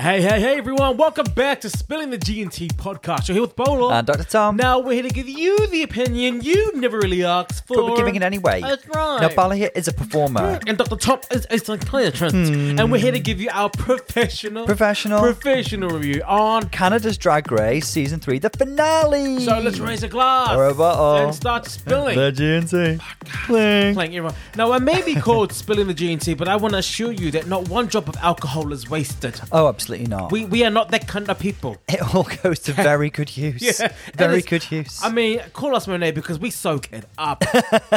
Hey, hey, hey, everyone! Welcome back to Spilling the G&T podcast. You're here with Bolo. And Dr. Tom. Now we're here to give you the opinion you never really asked for. But we're giving it anyway. That's right. Now, Bala here is a performer. and Dr. Tom is a psychiatrist, and we're here to give you our professional. Professional. professional review on. Canada's Drag Race Season 3, the finale. So let's raise a glass Or a bottle. and start spilling. The GNC. Clink. Playing everyone. Now, I may be called spilling the G&T, but I want to assure you that not one drop of alcohol is wasted. Oh, absolutely not. We we are not that kind of people. it all goes to very good use. Yeah, Very good use. I mean, call us Monet because we soak it up.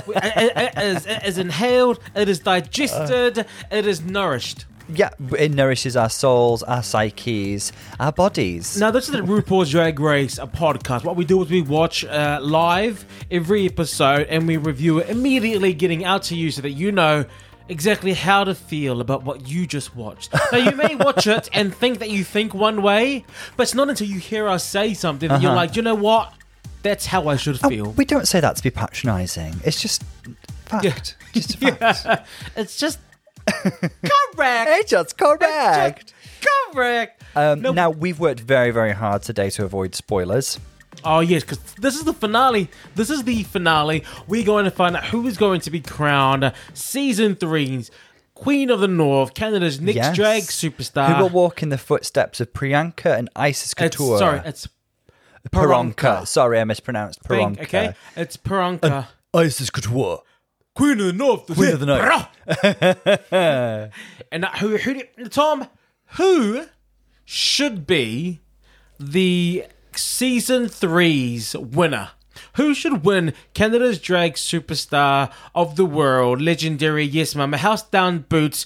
We- it, it- it is, it is inhaled, it is digested, it is nourished. yeah, it nourishes our souls, our psyches, our bodies. Now, this is the RuPaul's Drag Race a podcast. What we do is we watch uh, live every episode and we review it immediately, getting out to you so that you know exactly how to feel about what you just watched. Now, you may watch it and think that you think one way, but it's not until you hear us say something that you're Uh-huh. like, you know what? That's how I should Oh, feel. we don't say that to be patronising. It's just fact. Just a fact. It's just correct. It's just correct. Correct. Um, No- Now, we've worked very, very hard today to avoid spoilers. Oh yes, because this is the finale. This is the finale. We're going to find out who is going to be crowned season three's Queen of the North, Canada's next Yes. drag superstar. Who will walk in the footsteps of Priyanka and Icesis It's, Couture? sorry, it's Peronka. Peronka. Sorry, I mispronounced Pink, Peronka. okay? It's Peronka. Icesis Couture. Queen of the North. Queen it. of the North. and uh, who, who, Tom, who should be the season three's winner? Who should win Canada's drag superstar of the world, legendary Yes Mama, House Down Boots,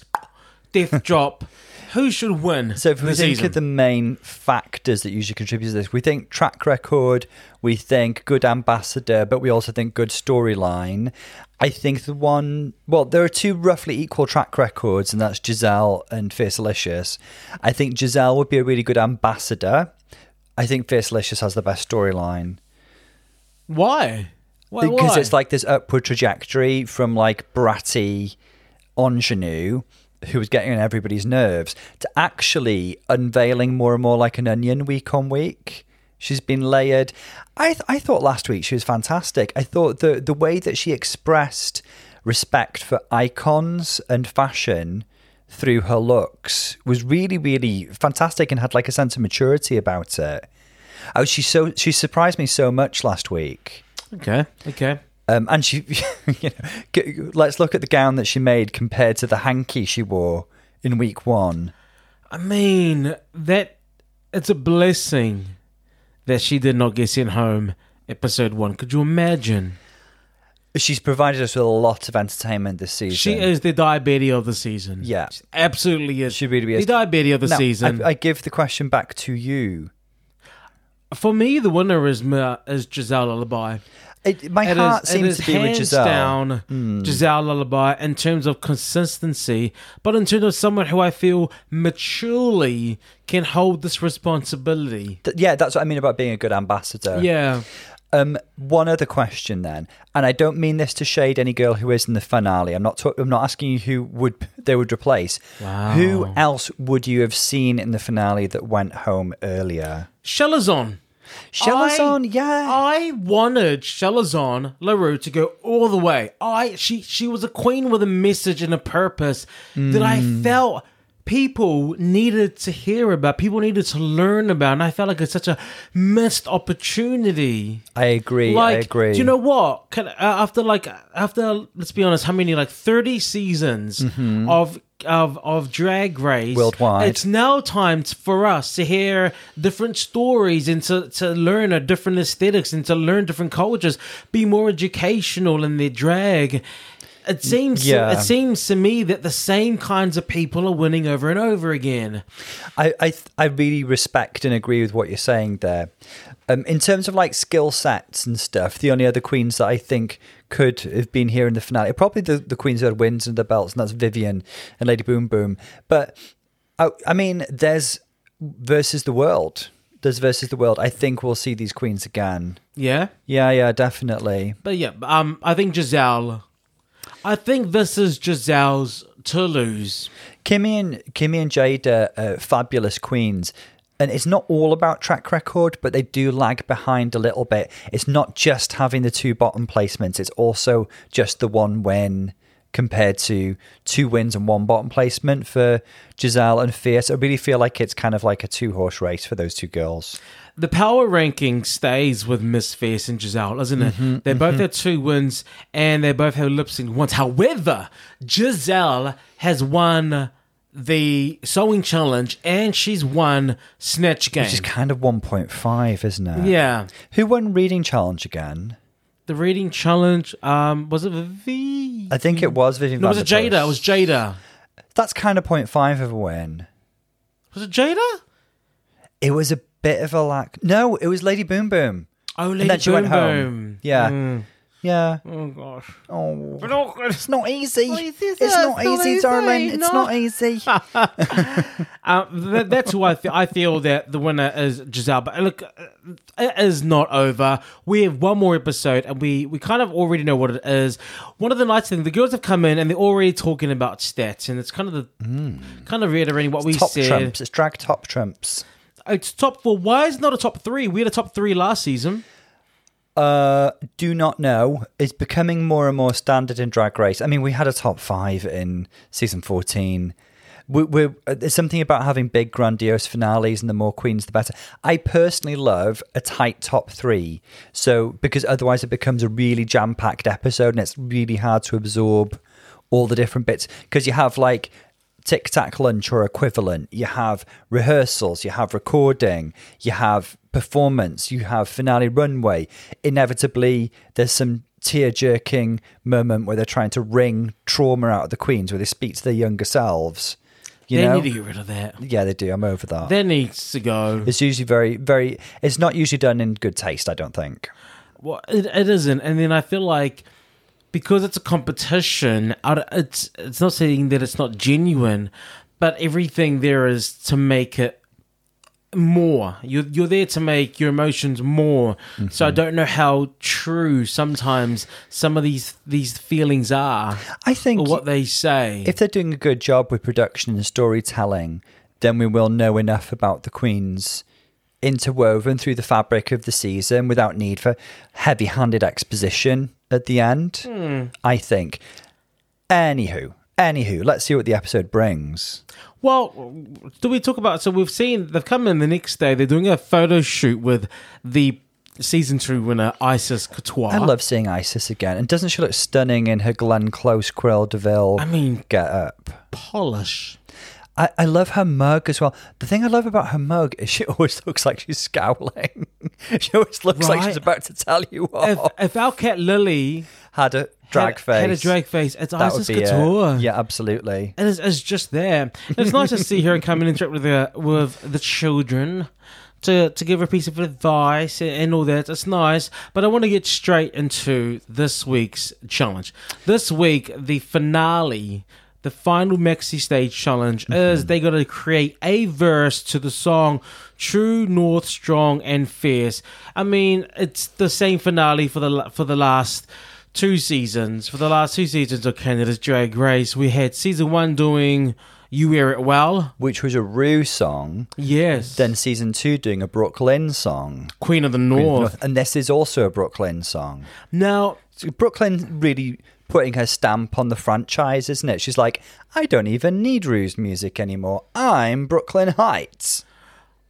Death Drop? Who should win So if we think season? of the main factors that usually contribute to this, we think track record, we think good ambassador, but we also think good storyline. I think the one, well, there are two roughly equal track records, and that's Giselle and Fiercalicious. I think Giselle would be a really good ambassador. I think Fiercalicious has the best storyline. why? Why? because why? it's like this upward trajectory from like bratty ingenue who was getting on everybody's nerves to actually unveiling more and more like an onion week on week. She's been layered. I th- I thought last week she was fantastic. I thought the the way that she expressed respect for icons and fashion through her looks was really really fantastic and had like a sense of maturity about it. Oh, she so she surprised me so much last week. okay, okay. Um, and she, you know, let's look at the gown that she made compared to the hanky she wore in week one. I mean, that it's a blessing that she did not get sent home episode one. Could you imagine? She's provided us with a lot of entertainment this season. She is the diabetes of the season. Yeah. She absolutely is. She really is. The diabetes of the Now, season. I, I give the question back to you. For me, the winner is is Giselle Lullaby. It, my It is- heart it seems is to be with hands Giselle. down hmm. Giselle Lullaby in terms of consistency, but in terms of someone who I feel maturely can hold this responsibility. Th- yeah, that's what I mean about being a good ambassador. Yeah. Um, one other question then, and I don't mean this to shade any girl who is in the finale. I'm not. I'm not asking you who would they would replace. Wow. Who else would you have seen in the finale that went home earlier? Chelazon. Chelazon, I- yeah. I wanted Chelazon Leroux to go all the way. I she she was a queen with a message and a purpose that I Mm. felt people needed to hear about, people needed to learn about, and I felt like it's such a missed opportunity. I agree. Like, I agree. do you know what? Can, uh, after like after let's be honest, how many like thirty seasons of of of Drag Race Mm-hmm. Worldwide. It's now time for us to hear different stories and to to learn a different aesthetics and to learn different cultures, be more educational in their drag. It seems Yeah. it seems to me that the same kinds of people are winning over and over again. I, I I really respect and agree with what you're saying there. Um, in terms of like skill sets and stuff, the only other queens that I think could have been here in the finale probably the, the queens who had wins and the belts, and that's Vivian and Lady Boom Boom. But I, I mean, there's versus the world. There's versus the world. I think we'll see these queens again. Yeah. Yeah, yeah, definitely. But yeah, um, I think Giselle. I think this is Giselle's to lose. Kimmy and Kimmy and Jada are fabulous queens. And it's not all about track record, but they do lag behind a little bit. It's not just having the two bottom placements, it's also just the one win compared to two wins and one bottom placement for Giselle and Fierce. I really feel like it's kind of like a two horse race for those two girls. The power ranking stays with Miss Fierce and Giselle, doesn't it? they both have two wins and they both have lip sync once. However, Giselle has won the sewing challenge and she's won Snatch Game. Which is kind of 1.5, isn't it? yeah. Who won Reading Challenge again? The reading challenge, um, was it V? I think it was Vivian No, was it Jada? It was Jada. That's kind of 0.5 of a win. Was it Jada? It was a bit of a lack. No, it was Lady Boom Boom. Oh, Lady and then she Boom went home. Boom. Yeah. Mm. Yeah. Oh gosh. Oh, But it's not easy. Not easy, It's it's not not easy, easy, darling. It's not easy. Uh, that, that's why I, I feel that the winner is Giselle. But look, uh, it is not over. We have one more episode, and we, we kind of already know what it is. One of the nice things, the girls have come in and they're already talking about stats, and it's kind of the kind of reiterating what we top said. trumps. It's drag top trumps. It's top four. Why is it not a top three? We had a top three last season. Uh, do not know. It's becoming more and more standard in Drag Race. I mean, we had a top five in season fourteen. We, we're, uh, there's something about having big, grandiose finales, and the more queens, the better. I personally love a tight top three, so because otherwise it becomes a really jam-packed episode, and it's really hard to absorb all the different bits because you have like tic tac lunch or equivalent. You have rehearsals, you have recording, you have performance, you have finale runway. Inevitably, there's some tear jerking moment where they're trying to wring trauma out of the queens, where they speak to their younger selves. You they know, need to get rid of that. yeah, they do. I'm over that. That needs to go. it's usually very, very. It's not usually done in good taste. I don't think. Well, it, it isn't, and then I feel like because it's a competition, it's it's not saying that it's not genuine, but everything there is to make it more. You're you're there to make your emotions more. So I mm-hmm. don't know how true sometimes some of these these feelings are I think or what they say. if they're doing a good job with production and storytelling, then we will know enough about the queens interwoven through the fabric of the season without need for heavy-handed exposition at the end. Hmm. I think. Anywho, anywho, let's see what the episode brings. Well, do we talk about? So we've seen they've come in the next day. They're doing a photo shoot with the season two winner Icesis Couture. I love seeing Icesis again, and doesn't she look stunning in her Glenn Close Cruella de Vil I mean, get up? polish. I, I love her mug as well. The thing I love about her mug is she always looks like she's scowling. she always looks like she's about to tell you off. if our cat Lily had a drag had, face. had a drag face, it's that Icesis Couture. it. Yeah, absolutely. It is, it's just there. It's nice to see her come and interact with the with the children to to give her a piece of advice and, and all that. It's nice, but I want to get straight into this week's challenge. This week, the finale. The final maxi stage challenge mm-hmm. is they got to create a verse to the song "True North, Strong and Fierce." I mean, it's the same finale for the for the last two seasons. For the last two seasons of Canada's Drag Race, we had season one doing "You Wear It Well." Which was a Rue song. Yes. Then season two doing a Brooke Lynn song. Queen of the North. And this is also a Brooke Lynn song. Now, So Brooke Lynn really putting her stamp on the franchise, isn't it? She's like, I don't even need Rue's music anymore. I'm Brooke Lynn Hytes.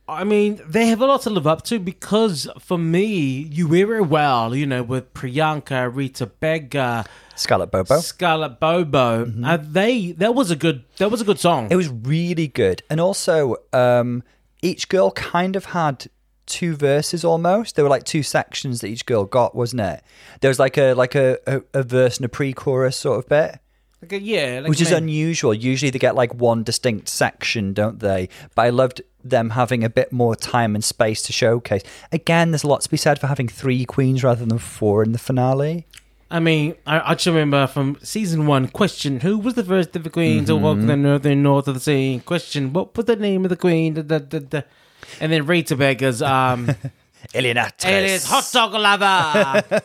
I mean, they have a lot to live up to because for me, "You Wear It Well," you know, with Priyanka, Rita Baga, Scarlett Bobo. Scarlett Bobo, uh, they that was a good that was a good song. It was really good. And also, um, each girl kind of had two verses almost. There were like two sections that each girl got, wasn't it? There was like a like a, a, a verse and a pre-chorus sort of bit. Like a- yeah, like which is unusual. Usually they get like one distinct section, don't they? But I loved them having a bit more time and space to showcase. Again, there's a lot to be said for having three queens rather than four in the finale. I mean, I, I just remember from season one. Question: Who was the first of the queens to walk Mm-hmm. the northern north of the sea? Question: What was the name of the queen? Da, da, da. And then Rita Baga's um, Alienatrix. Hot dog lover.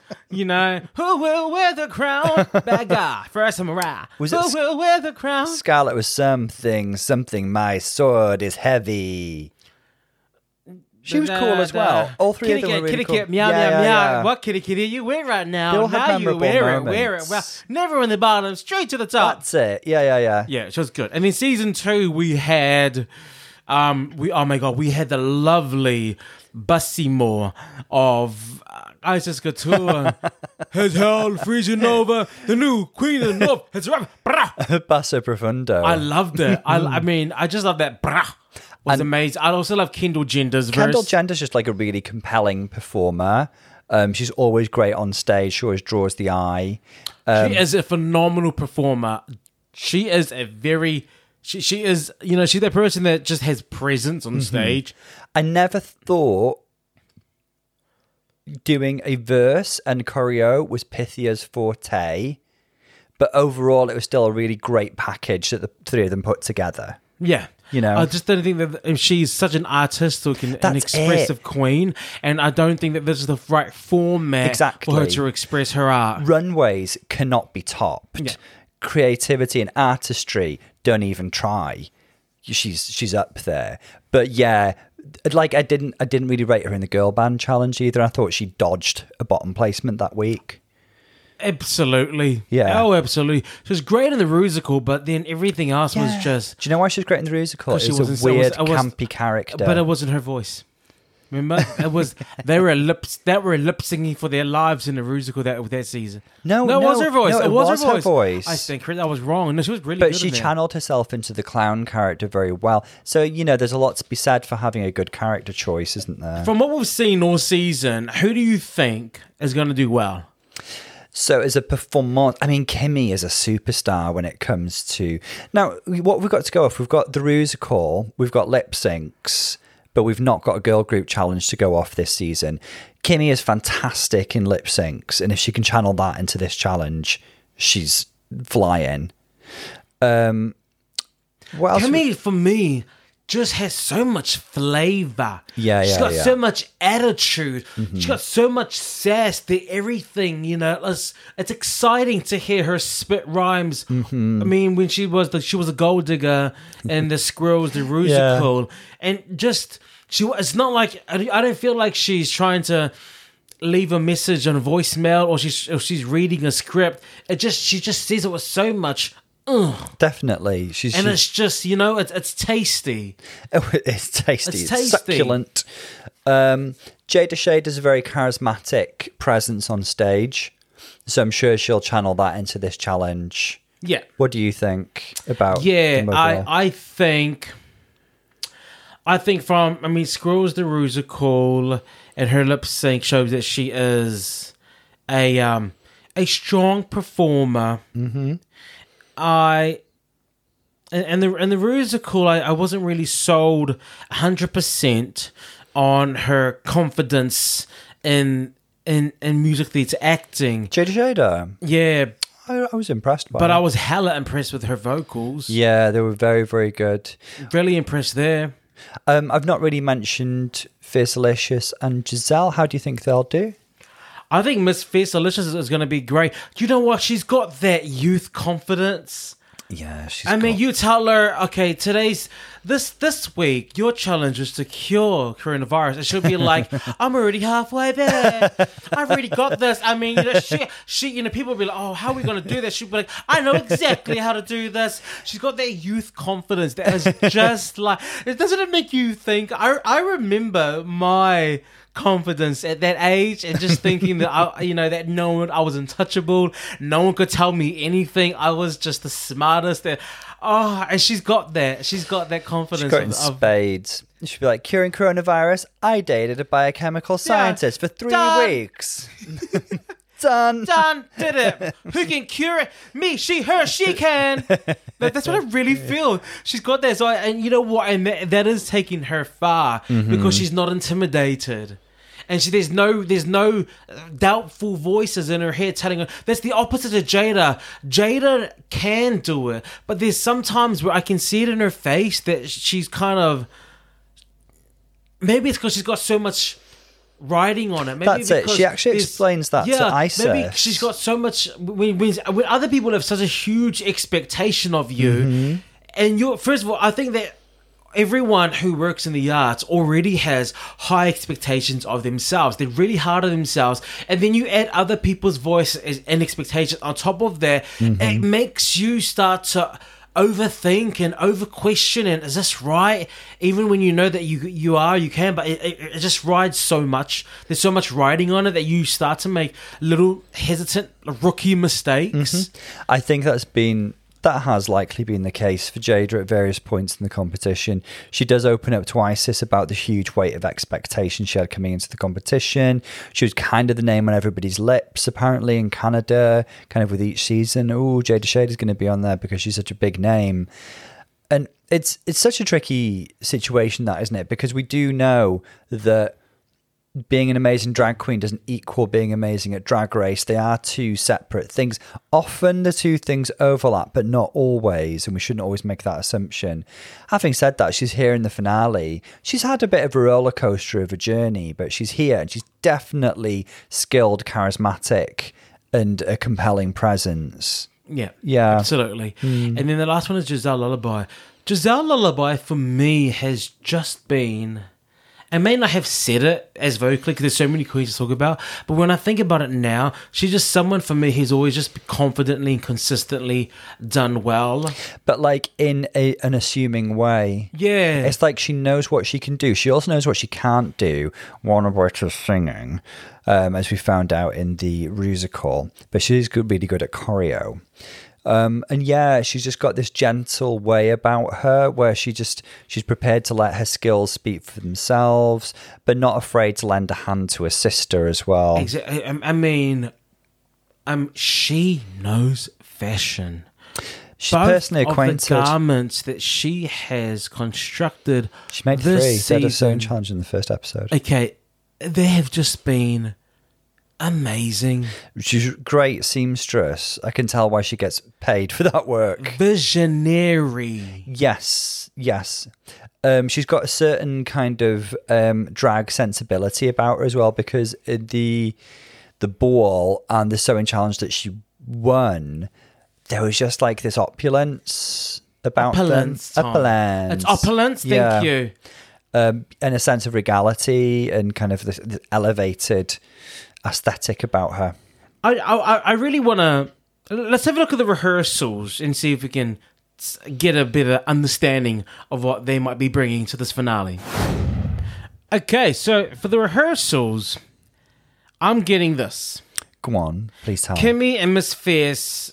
you know, who will wear the crown? Beggar. first samurai. Was who it will wear the crown? Scarlet was something, something. My sword is heavy. She was cool as well. All three kitty of them were really kitty cool. cat, meow, Yeah, meow, yeah, meow. yeah. What kitty kitty you wear right now? They all had now you wear it, wear it. moments. Well, never in the bottom, straight to the top. That's it. Yeah, yeah, yeah. Yeah, she was good. And in season two, we had, um, we oh my god, we had the lovely Bussimo of uh, Icesis Couture. has hell freezing over the new queen of the north. Has. Basso Profundo. I loved it. I, I mean, I just love that. Brah. Was amazing. I also love Kendall Gender's Kendall verse. Gender's just like a really compelling performer. Um, she's always great on stage. She always draws the eye. Um, she is a phenomenal performer. She is a very. She, she is, you know, she's that person that just has presence Mm-hmm. on stage. I never thought doing a verse and choreo was Pythia's forte, but overall it was still a really great package that the three of them put together. Yeah. You know? I just don't think that she's such an artistic and an That's expressive it. queen, and I don't think that this is the right format Exactly. for her to express her art. Runways cannot be topped. Yeah. Creativity and artistry don't even try. She's she's up there. But yeah, like I didn't I didn't really rate her in the girl band challenge either. I thought she dodged a bottom placement that week. Absolutely. Yeah. Oh, absolutely. She was great in the musical, but then everything else was just. Do you know why she was great in the musical? She It was a was- weird, it was- campy character. But it wasn't her voice. Remember, it was they were lip they were lip singing for their lives in the musical that that season. No, no, it was her voice. no, it, it was, was her, her voice. voice. I think I was wrong. No, she was really but good she channeled herself into the clown character very well. So you know, there's a lot to be said for having a good character choice, isn't there? From what we've seen all season, who do you think is going to do well? So as a performance, I mean, Kimmy is a superstar when it comes to now. What we've got to go off, we've got the Rusical, we've got lip syncs, but we've not got a girl group challenge to go off this season. Kimmy is fantastic in lip syncs, and if she can channel that into this challenge, she's flying. Um, what else? Camille, for me, just has so much flavor. Yeah, She's yeah, She's got yeah. so much attitude. She's got so much sass. The everything, you know. It's, it's exciting to hear her spit rhymes. Mm-hmm. I mean, when she was the she was a gold digger and the squirrels, the rusical, and just she. It's not like I, I don't feel like she's trying to leave a message on a voicemail or she's or she's reading a script. It just she just says it with so much. Definitely, she's, And she's it's just, you know, it's, it's tasty. Oh, it's tasty. It's It's, tasty. succulent. Um, Jada Shada is a very charismatic presence on stage, so I'm sure she'll channel that into this challenge. Yeah. What do you think about? Yeah, I. I think I think from I mean Squirrels the Ruse are cool, and her lip sync shows that she is a um a strong performer. Mm-hmm. I and, and the and the Rusical I, I wasn't really sold hundred percent on her confidence in in in music theatre acting. Jada Jada. Yeah, I, I was impressed by. but it. I was hella impressed with her vocals. yeah, they were very very good. Really impressed there. Um, I've not really mentioned Fiercalicious and Giselle. How do you think they'll do? I think Miss Fierce Delicious is going to be great. You know what? She's got that youth confidence. Yeah, she's. I mean, got- you tell her, okay, today's this this week, your challenge is to cure coronavirus. And she'll be like, I'm already halfway there. I've already got this. I mean, you know, she, she, you know, people will be like, oh, how are we going to do this? She'll be like, I know exactly how to do this. She's got that youth confidence that is just like, it doesn't it make you think? I I remember my confidence at that age and just thinking that I, you know, that no one, I was untouchable. No one could tell me anything. I was just the smartest. That, oh, and she's got that. She's got that confidence. She's got in of, spades. She'd be like, curing coronavirus. I dated a biochemical scientist for three Done. weeks. Done. done, did it. Who can cure it? Me, she, her, she can. That- that's what I really feel. She's got that. So, I, and you know what? And that, that is taking her far mm-hmm. because she's not intimidated. And she, there's no, there's no doubtful voices in her head telling her. That's the opposite of Jada. Jada can do it, but there's sometimes where I can see it in her face that she's kind of maybe it's because she's got so much riding on it. Maybe That's it. She actually explains that yeah, to Maybe she's got so much. When, when, when other people have such a huge expectation of you, Mm-hmm. and you first of all, I think that everyone who works in the arts already has high expectations of themselves. They're really hard on themselves, and then you add other people's voices and expectations on top of that. Mm-hmm. It makes you start to overthink and over question and is this right even when you know that you you are you can but it, it, it just rides so much there's so much riding on it that you start to make little hesitant rookie mistakes I think that's been that has likely been the case for Jada at various points in the competition. She does open up to Icesis about the huge weight of expectation she had coming into the competition. She was kind of the name on everybody's lips, apparently in Canada, kind of with each season. Oh, Jada Shada's going to be on there because she's such a big name. And it's it's such a tricky situation that isn't it? Because we do know that being an amazing drag queen doesn't equal being amazing at drag race. They are two separate things. Often the two things overlap, but not always, and we shouldn't always make that assumption. Having said that, she's here in the finale. She's had a bit of a roller coaster of a journey, but she's here and she's definitely skilled, charismatic, and a compelling presence. Yeah. Yeah. Absolutely. Hmm. And then the last one is Giselle Lullaby. Giselle Lullaby for me has just been. I may not have said it as vocally because there's so many queens to talk about, but when I think about it now, she's just someone for me who's always just confidently and consistently done well. But like in a, an assuming way. Yeah. It's like she knows what she can do. She also knows what she can't do. One of which is singing, um, as we found out in the Rusical. But she's really good at choreo. Um, and yeah, she's just got this gentle way about her where she just she's prepared to let her skills speak for themselves, but not afraid to lend a hand to a sister as well. I, mean, um, she knows fashion. She's Both personally of acquainted. the garments that she has constructed. she made this three. They had a sewing challenge in the first episode. Okay, they have just been amazing, She's a great seamstress. I can tell why she gets paid for that work. visionary. Yes, yes. Um, she's got a certain kind of um, drag sensibility about her as well because the the ball and the sewing challenge that she won, there was just like this opulence about Opulence, them. Opulence. It's opulence. Thank Yeah. you. Um, and a sense of regality and kind of the, the elevated aesthetic about her. I I, I really want to. Let's have a look at the rehearsals and see if we can get a bit of understanding of what they might be bringing to this finale. Okay, so for the rehearsals, I'm getting this. Go on, please tell. Kimmy and Miss Fierce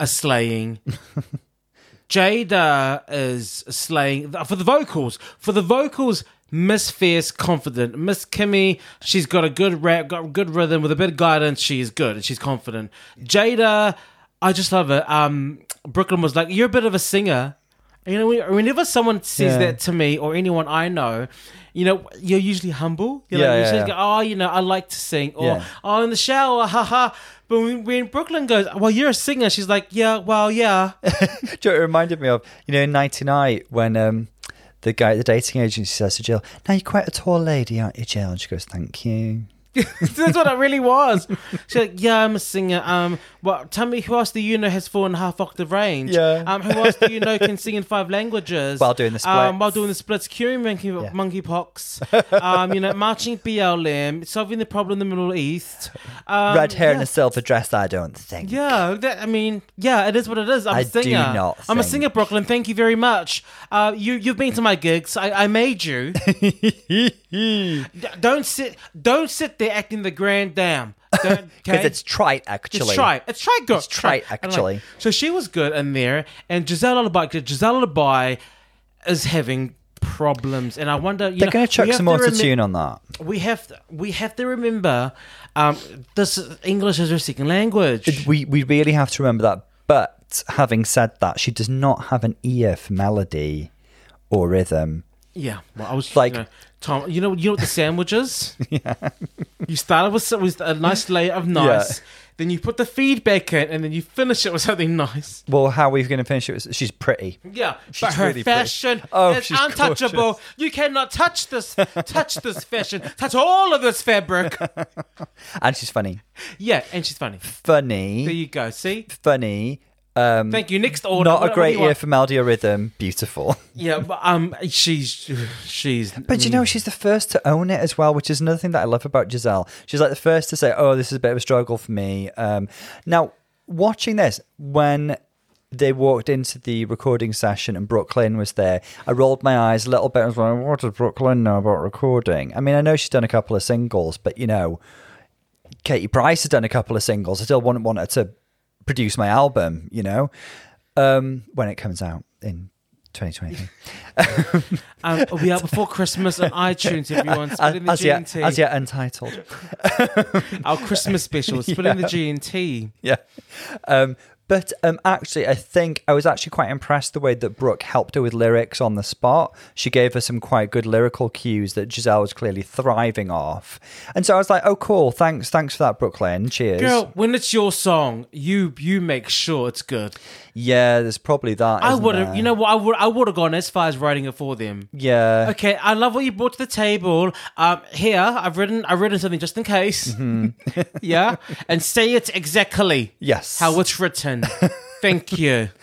are slaying. Jada is slaying for the vocals. For the vocals, Miss Fierce confident. Miss Kimmy, she's got a good rap, got a good rhythm with a bit of guidance. She is good and she's confident. Jada, I just love it. Um, Brooke Lynn was like, "You're a bit of a singer." You know, whenever someone says Yeah. that to me or anyone I know, you know, you're usually humble. You're Yeah, like, yeah, say, oh, you know, I like to sing, or Yeah. oh, in the shower, haha. But when, when Brooke Lynn goes, well, you're a singer, she's like, yeah, well, yeah. Do you know it reminded me of? You know, in 99, when um, the guy at the dating agency says to Jill, Now you're quite a tall lady, aren't you, Jill? And she goes, Thank you. That's what it really was. She's like, yeah, I'm a singer. Um, well, tell me who else do you know has four and a half octave range? Yeah. Um, who else do you know can sing in five languages While doing the Um, while splits. doing the splits, curing monkey monkeypox. um, you know, marching BLM, solving the problem in the Middle East. Um, Red hair yeah. and a silver dress, I don't think. Yeah, that, I mean, yeah, it is what it is. I'm a I do singer. not I'm a singer, Brooke Lynn. Thank you very much. Uh, you you've been to my gigs. I, I made you. D- don't sit don't sit there acting the grand dam. Because Because it's trite, actually. it's trite. It's trite. Go. It's trite, And, like, actually. so she was good in there, and Giselle Lullaby. Giselle Lullaby is having problems, and I wonder. They're going to chuck some more to remem- tune on that. We have to, we have to remember, um, this English is her second language. We, we really have to remember that. But having said that, she does not have an ear for melody or rhythm. Yeah, well, I was Like- like you know, Tom. You know, you know what the sandwich is. yeah. You started with, with a nice layer of nice. then you put the feedback in, and then you finish it with something nice. Well, how are we going to finish it? She's pretty. Yeah, She's but her really pretty. fashion Oh, is she's untouchable. gorgeous. You cannot touch this, touch this fashion, touch all of this fabric. And she's funny. Yeah, and she's funny. Funny. There you go. See, Funny. Um, thank you. Next order. not What- a great you ear for Maldia rhythm. Beautiful. Yeah, but um, she's she's. But you know, she's the first to own it as well, which is another thing that I love about Giselle. She's like the first to say, "Oh, this is a bit of a struggle for me." Um, now, watching this when they walked into the recording session and Brooke Lynn was there, I rolled my eyes a little bit. I was like, "What does Brooke Lynn know about recording?" I mean, I know she's done a couple of singles, but you know, Katie Price has done a couple of singles. I still wouldn't want her to produce my album, you know, um, when it comes out in 2023. Um, we are before Christmas on iTunes. Split in the as, yet, as yet untitled. Our Christmas special, split in the GNT. yeah. Um, but um, actually, I think I was actually quite impressed the way that Brooke helped her with lyrics on the spot. She gave her some quite good lyrical cues that Giselle was clearly thriving off. And so I was like, oh, cool. Thanks. Thanks for that, Brooke Lynn. Cheers. Girl, when it's your song, you you make sure it's good. Yeah, there's probably that. I would have, you know what? I would I would have gone as far as writing it for them. Yeah. Okay, I love what you brought to the table. Um, here I've written I've written something just in case. yeah, and say it exactly Mm-hmm. Yes. how it's written. Thank you.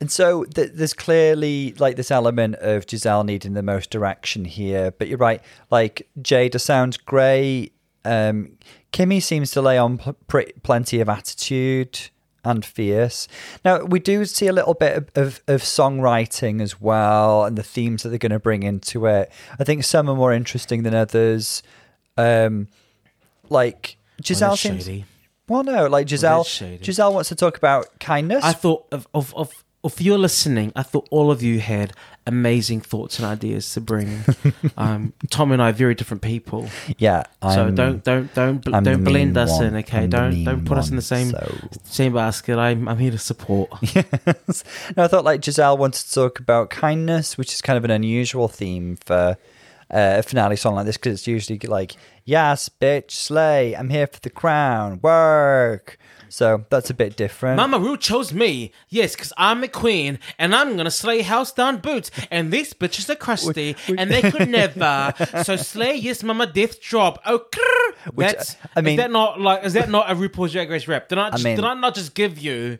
And so th- there's clearly like this element of Giselle needing the most direction here. But you're right. Like Jada sounds great. Um, Kimmy seems to lay on pl- pre- plenty of attitude and fierce. Now we do see a little bit of, of, of songwriting as well, and the themes that they're going to bring into it. I think some are more interesting than others. Um, like Giselle seems. shady. Well, no, like Giselle. Giselle wants to talk about kindness. I thought of of of if you're listening, I thought all of you had amazing thoughts and ideas to bring. um, Tom and I are very different people, yeah, so I'm- don't don't don't bl- I'm don't blend us one. in. Okay, I'm don't don't put us in the same so- same basket. I'm I'm here to support. Yes. No, I thought like Giselle wanted to talk about kindness, which is kind of an unusual theme for uh, a finale song like this because it's usually like, yes, bitch, slay, I'm here for the crown, work. So that's a bit different. Mama Ru chose me, yes, because I'm a queen, and I'm gonna slay house down boots, and these bitches are crusty, and they could never. so slay, yes, Mama, death drop. Oh. Which, that's. I mean- is that not like? Is that not a RuPaul's Drag Race rap? Did I? Just, mean- did I not just give you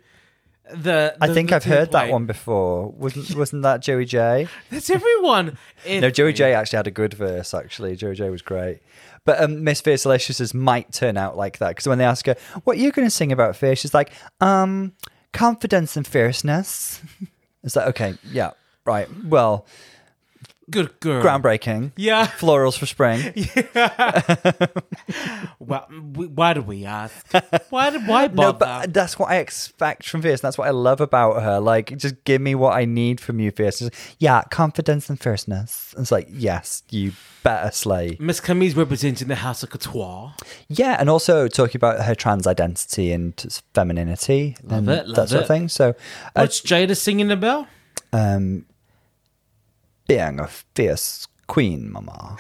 the? I think the I've heard that one before. Wasn't wasn't that Joey Jay? That's everyone. No, Joey Jay actually had a good verse. Actually, Joey Jay was great. But um, Miss Fiercalicious's might turn out like that because when they ask her, "What are you going to sing about fierce?" She's like, "Um, confidence and fierceness." it's like, okay, yeah, right. Well, Good girl. groundbreaking. Yeah. Florals for spring. Well, we, why do we ask? Why did why No, but that's what I expect from Fierce. That's what I love about her. Like, just give me what I need from you, Fierce. Just, yeah, confidence and fierceness. It's like, yes, you better slay. Miss Camille's representing the House of Couture. Yeah, and also talking about her trans identity and femininity and it, love that sort it. of thing. So, uh, What's Jada singing about? um, being a fierce queen, mama.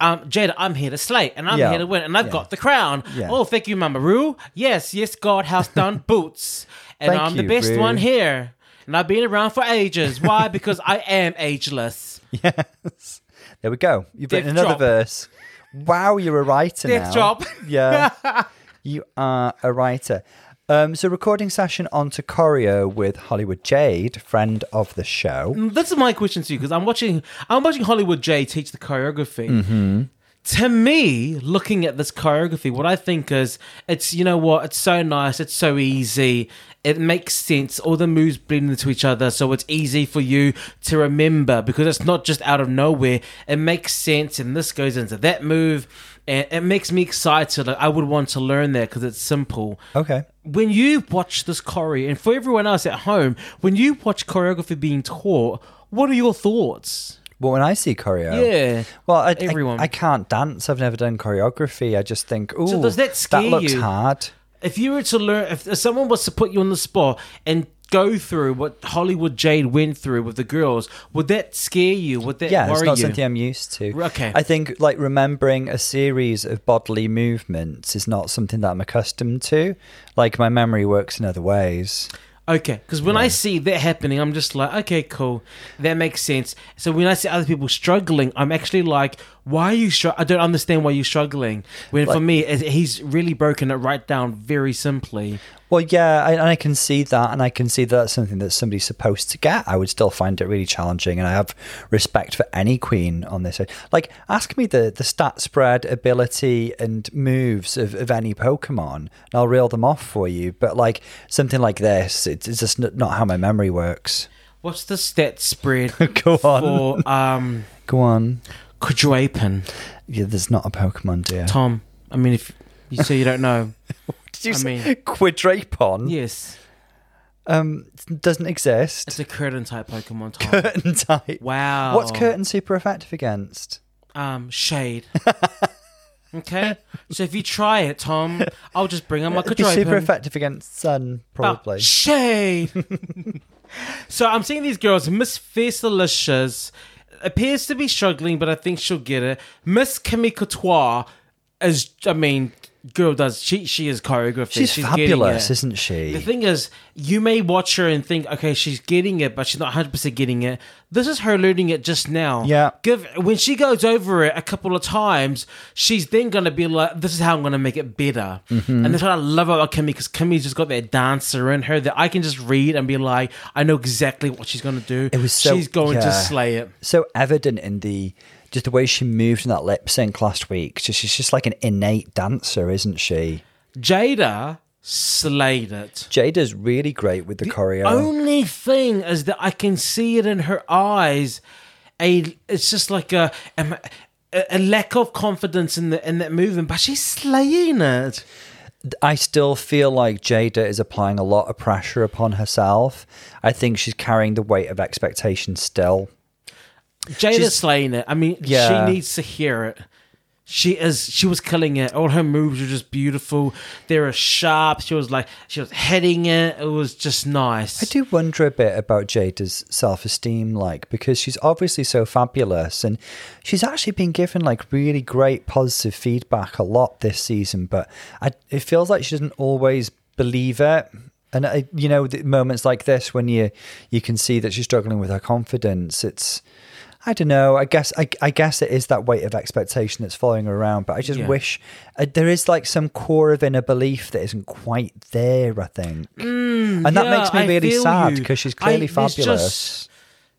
um, Jada, I'm here to slay, and I'm Yeah. here to win, and I've Yeah. got the crown. Yeah. Oh, thank you, Mama Ru. Yes, yes, God has done boots, and I'm the best Roo. one here. And I've been around for ages. Why? because I am ageless. Yes. There we go. You've written another drop. verse. Wow, you're a writer Death now. drop. Yeah. you are a writer. Um, so recording session onto choreo with Hollywood Jade, friend of the show. This is my question to you because I'm watching. I'm watching Hollywood Jade teach the choreography. Mm-hmm. To me, looking at this choreography, what I think is it's you know what it's so nice, it's so easy, it makes sense. All the moves blend into each other, so it's easy for you to remember because it's not just out of nowhere. It makes sense, and this goes into that move, and it makes me excited. Like I would want to learn that because it's simple Okay. When you watch this choreo, and for everyone else at home, when you watch choreography being taught, what are your thoughts? Well, when I see choreo, Yeah. Well, I, Everyone. I, I can't dance. I've never done choreography. I just think, oh, does that scare looks you? hard. If you were to learn, if someone was to put you on the spot and go through what Hollywood Jade went through with the girls, would that scare you? Would that yeah, worry it's not you? something I'm used to. Okay. I think like remembering a series of bodily movements is not something that I'm accustomed to. Like my memory works in other ways. Okay, because when I see that happening, I'm just like, okay, cool, that makes sense. So when I see other people struggling, I'm actually like, why are you? Str- I don't understand why you're struggling. When for me, he's really broken it right down very simply. Well, yeah, I, and I can see that, and I can see that that's something that somebody's supposed to get. I would still find it really challenging, and I have respect for any queen on this. Like, ask me the, the stat spread, ability, and moves of, of any Pokemon, and I'll reel them off for you. But like something like this, it's, it's just not how my memory works. What's the stat spread Go on, for um go on. Quadrapin? Yeah, there's not a Pokemon, dear. Tom, I mean, if you say you don't know, Did you I say mean- Quadrapon? yes, Um, doesn't exist. it's a curtain type Pokemon. Tom. Curtain type. wow. What's curtain super effective against? Um, shade. okay, so if you try it, Tom, I'll just bring on my It'd be super effective against sun, Oh, probably. shade. so I'm seeing these girls. Miss Fiercalicious appears to be struggling, but I think she'll get it. Miss Camille Couture is, I mean, girl does she she is choreography. She's, getting fabulous, isn't she? The thing is, you may watch her and think, okay, she's getting it, but she's not 100% getting it. This is her learning it just now. Yeah. Give When she goes over it a couple of times, she's then going to be like, this is how I'm going to make it better. Mm-hmm. And that's what I love about Kimmy, because Kimmy's just got that dancer in her that I can just read and be like, I know exactly what she's going to do. It was so- She's going to slay it. so evident in the just the way she moved in that lip sync last week. She's just like an innate dancer, isn't she? Jada slayed it. Jada's really great with the, choreo. Only thing is that I can see it in her eyes. A it's just like a a, a lack of confidence in the in that movement, but she's slaying it. I still feel like Jada is applying a lot of pressure upon herself. I think she's carrying the weight of expectation still. Jada's She's- slaying it. I mean, Yeah. she needs to hear it. She is. She was killing it. All her moves were just beautiful. They were sharp. She was like she was heading it. It was just nice. I do wonder a bit about Jada's self esteem, like, because she's obviously so fabulous and she's actually been given like really great positive feedback a lot this season, but I, it feels like she doesn't always believe it. And I, you know, the moments like this when you you can see that she's struggling with her confidence, it's I don't know. I guess I, I guess it is that weight of expectation that's following her around. But I just Yeah. wish uh, there is like some core of inner belief that isn't quite there. I think, and that Mm, yeah, makes me I really sad because she's clearly there's fabulous. just-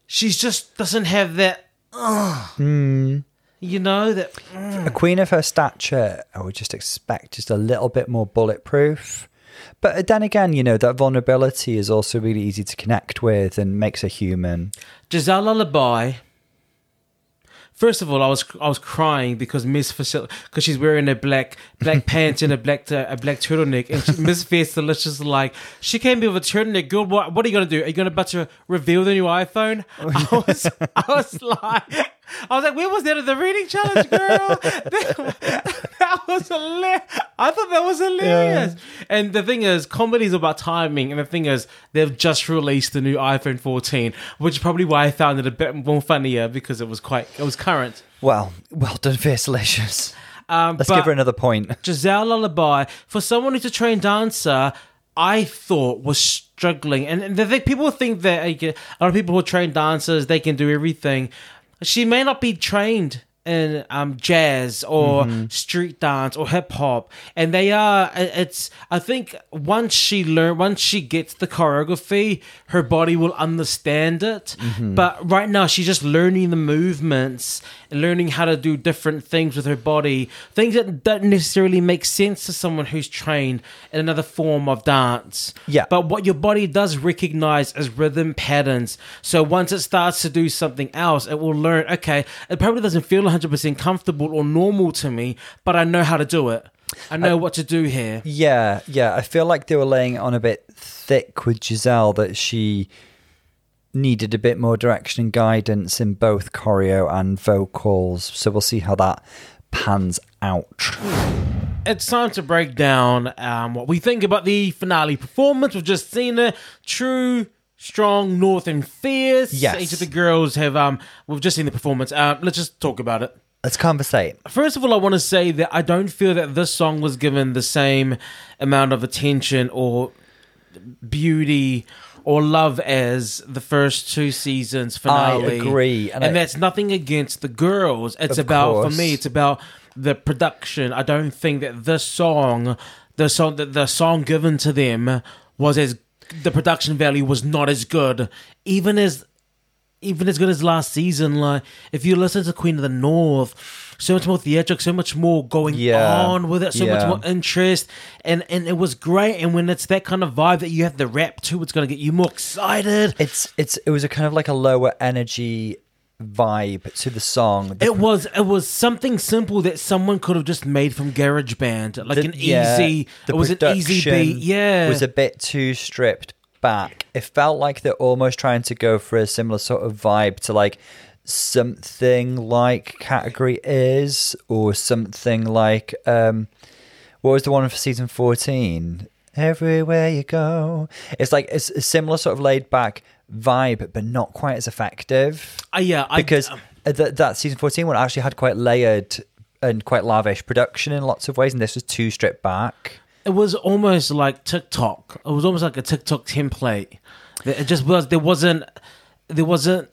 she just doesn't have that. Uh, Hmm. You know that. a queen of her stature, I would just expect just a little bit more bulletproof. But then again, you know that vulnerability is also really easy to connect with and makes her human. Giselle Lullaby. First of all, I was I was crying because Miss Facil because she's wearing a black black pants and a black uh, a black turtleneck, and she, Miss Delicious like she came in with a turtleneck. Girl, what, what are you gonna do? Are you gonna about to reveal the new iPhone? I was I was like. I was like, where was that at the reading challenge, girl? that, that was hilarious. I thought that was hilarious. And the thing is, comedy is about timing. And the thing is, they've just released the new iPhone 14, which is probably why I found it a bit more funnier because it was quite, it was current. Well, well done, Facelicious. Um, Let's give her another point. Giselle Lullaby, for someone who's a trained dancer, I thought was struggling. And, and the thing, people think that like, a lot of people who are trained dancers, they can do everything. She may not be trained in um, jazz or street dance or hip hop, and they are. It's. I think once she learn, once she gets the choreography, her body will understand it. But right now, she's just learning the movements, and learning how to do different things with her body, things that don't necessarily make sense to someone who's trained in another form of dance. Yeah. But what your body does recognize as rhythm patterns. So once it starts to do something else, it will learn, okay, it probably doesn't feel 100% comfortable or normal to me, but I know how to do it. I know what to do here. Yeah, yeah. I feel like they were laying it on a bit thick with Giselle that she needed a bit more direction and guidance in both choreo and vocals. So we'll see how that pans out. it's time to break down um, what we think about the finale performance. We've just seen it. True, strong, north, and fierce. Yes. Each of the girls have. Um, we've just seen the performance. Uh, let's just talk about it. Let's conversate. First of all, I want to say that I don't feel that this song was given the same amount of attention or beauty or love as the first two seasons finale. I agree, and, and I- that's nothing against the girls. It's about course. for me. It's about the production. I don't think that this song, the song that the song given to them was as the production value was not as good, even as even as good as last season. Like if you listen to Queen of the North, so much more theatrical, so much more going Yeah. on with it, so much more interest, and and it was great. And when it's that kind of vibe that you have the rap to, it's gonna get you more excited. It's it's it was a kind of like a lower energy vibe to the song. The- It was it was something simple that someone could have just made from GarageBand, like the- an yeah, easy. it was an easy beat. Yeah, was a bit too stripped back. It felt like they're almost trying to go for a similar sort of vibe to like something like category is or something like um what was the one for season 14 everywhere you go it's like it's a similar sort of laid back vibe but not quite as effective Uh, yeah, I- because th- that season 14 one actually had quite layered and quite lavish production in lots of ways and this was too stripped back it was almost like TikTok. It was almost like a TikTok template. It just was. There wasn't. There wasn't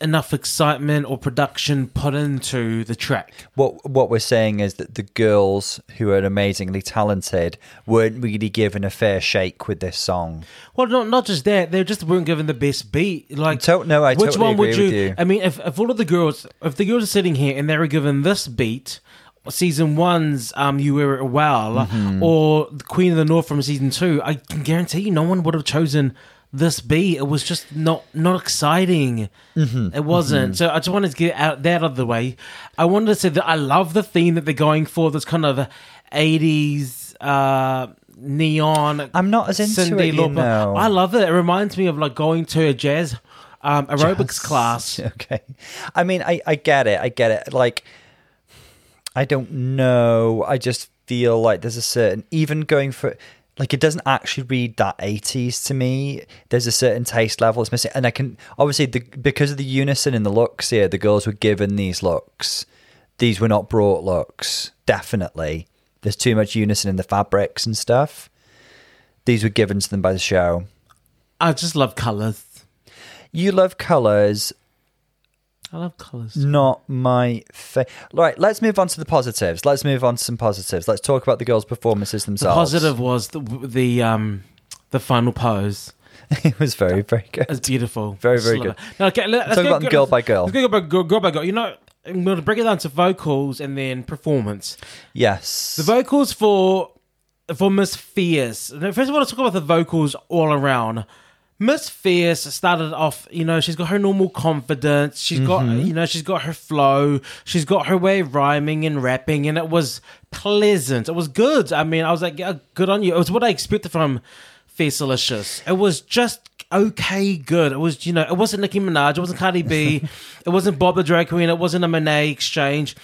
enough excitement or production put into the track. What what we're saying is that the girls who are amazingly talented weren't really given a fair shake with this song. Well, not not just that. They just weren't given the best beat. Like, To- no, I which totally one would you, with you. I mean, if if all of the girls, if the girls are sitting here and they were given this beat, season one's um "You Wear It Well" Mm-hmm. or the Queen of the North from season two, I can guarantee you, no one would have chosen this be? It was just not not exciting. Mm-hmm. It wasn't. So I just wanted to get out that out of the way. I wanted to say that I love the theme that they're going for. This kind of eighties. uh Neon. I'm not as into it, you know. I love it. It reminds me of like going to a jazz um, aerobics class. Okay. I mean, I, I get it. I get it. Like, I don't know. I just feel like there's a certain, even going for, like, it doesn't actually read that 80s to me. There's a certain taste level it's missing. And I can, obviously, the, because of the unison in the looks here, the girls were given these looks. These were not brought looks. Definitely. There's too much unison in the fabrics and stuff. These were given to them by the show. I just love colors. You love colors. I love colors. not my fa- right let's move on to the positives let's move on to some positives let's talk about the girls performances The themselves positive was the the um the final pose. it was very very good It's beautiful. Very, very good. Now, okay, let, us talk about go- girl by girl. Let's go about girl, girl by girl. You know, I'm going to break it down to vocals and then performance. yes The vocals for for Miss Fierce. First of all, let's talk about the vocals all around. Miss Fierce started off, you know, she's got her normal confidence. She's got, Mm-hmm. you know, she's got her flow. She's got her way of rhyming and rapping, and it was pleasant. It was good. I mean, I was like, yeah, good on you. It was what I expected from Fiercalicious. It was just okay, good. It was, you know, it wasn't Nicki Minaj. It wasn't Cardi B. it wasn't Bob the Drag Queen. It wasn't a Monet exchange.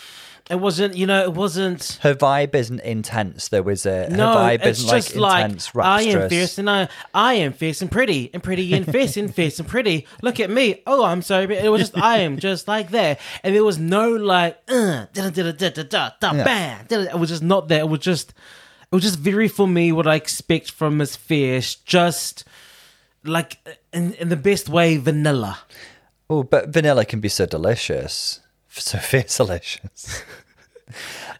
It wasn't, you know, it wasn't. her vibe isn't intense though is it her No, vibe it's isn't just like, intense I am fierce and I, I am fierce and pretty and pretty and fierce and fierce and pretty. Look at me. Oh, I'm sorry. but It was just I am just like that, and there was no like, uh, da da da da da da da bam. It was just not there. It was just, it was just very for me what I expect from Miss Fierce. Just like in in the best way, vanilla. oh but vanilla can be so delicious so fierce delicious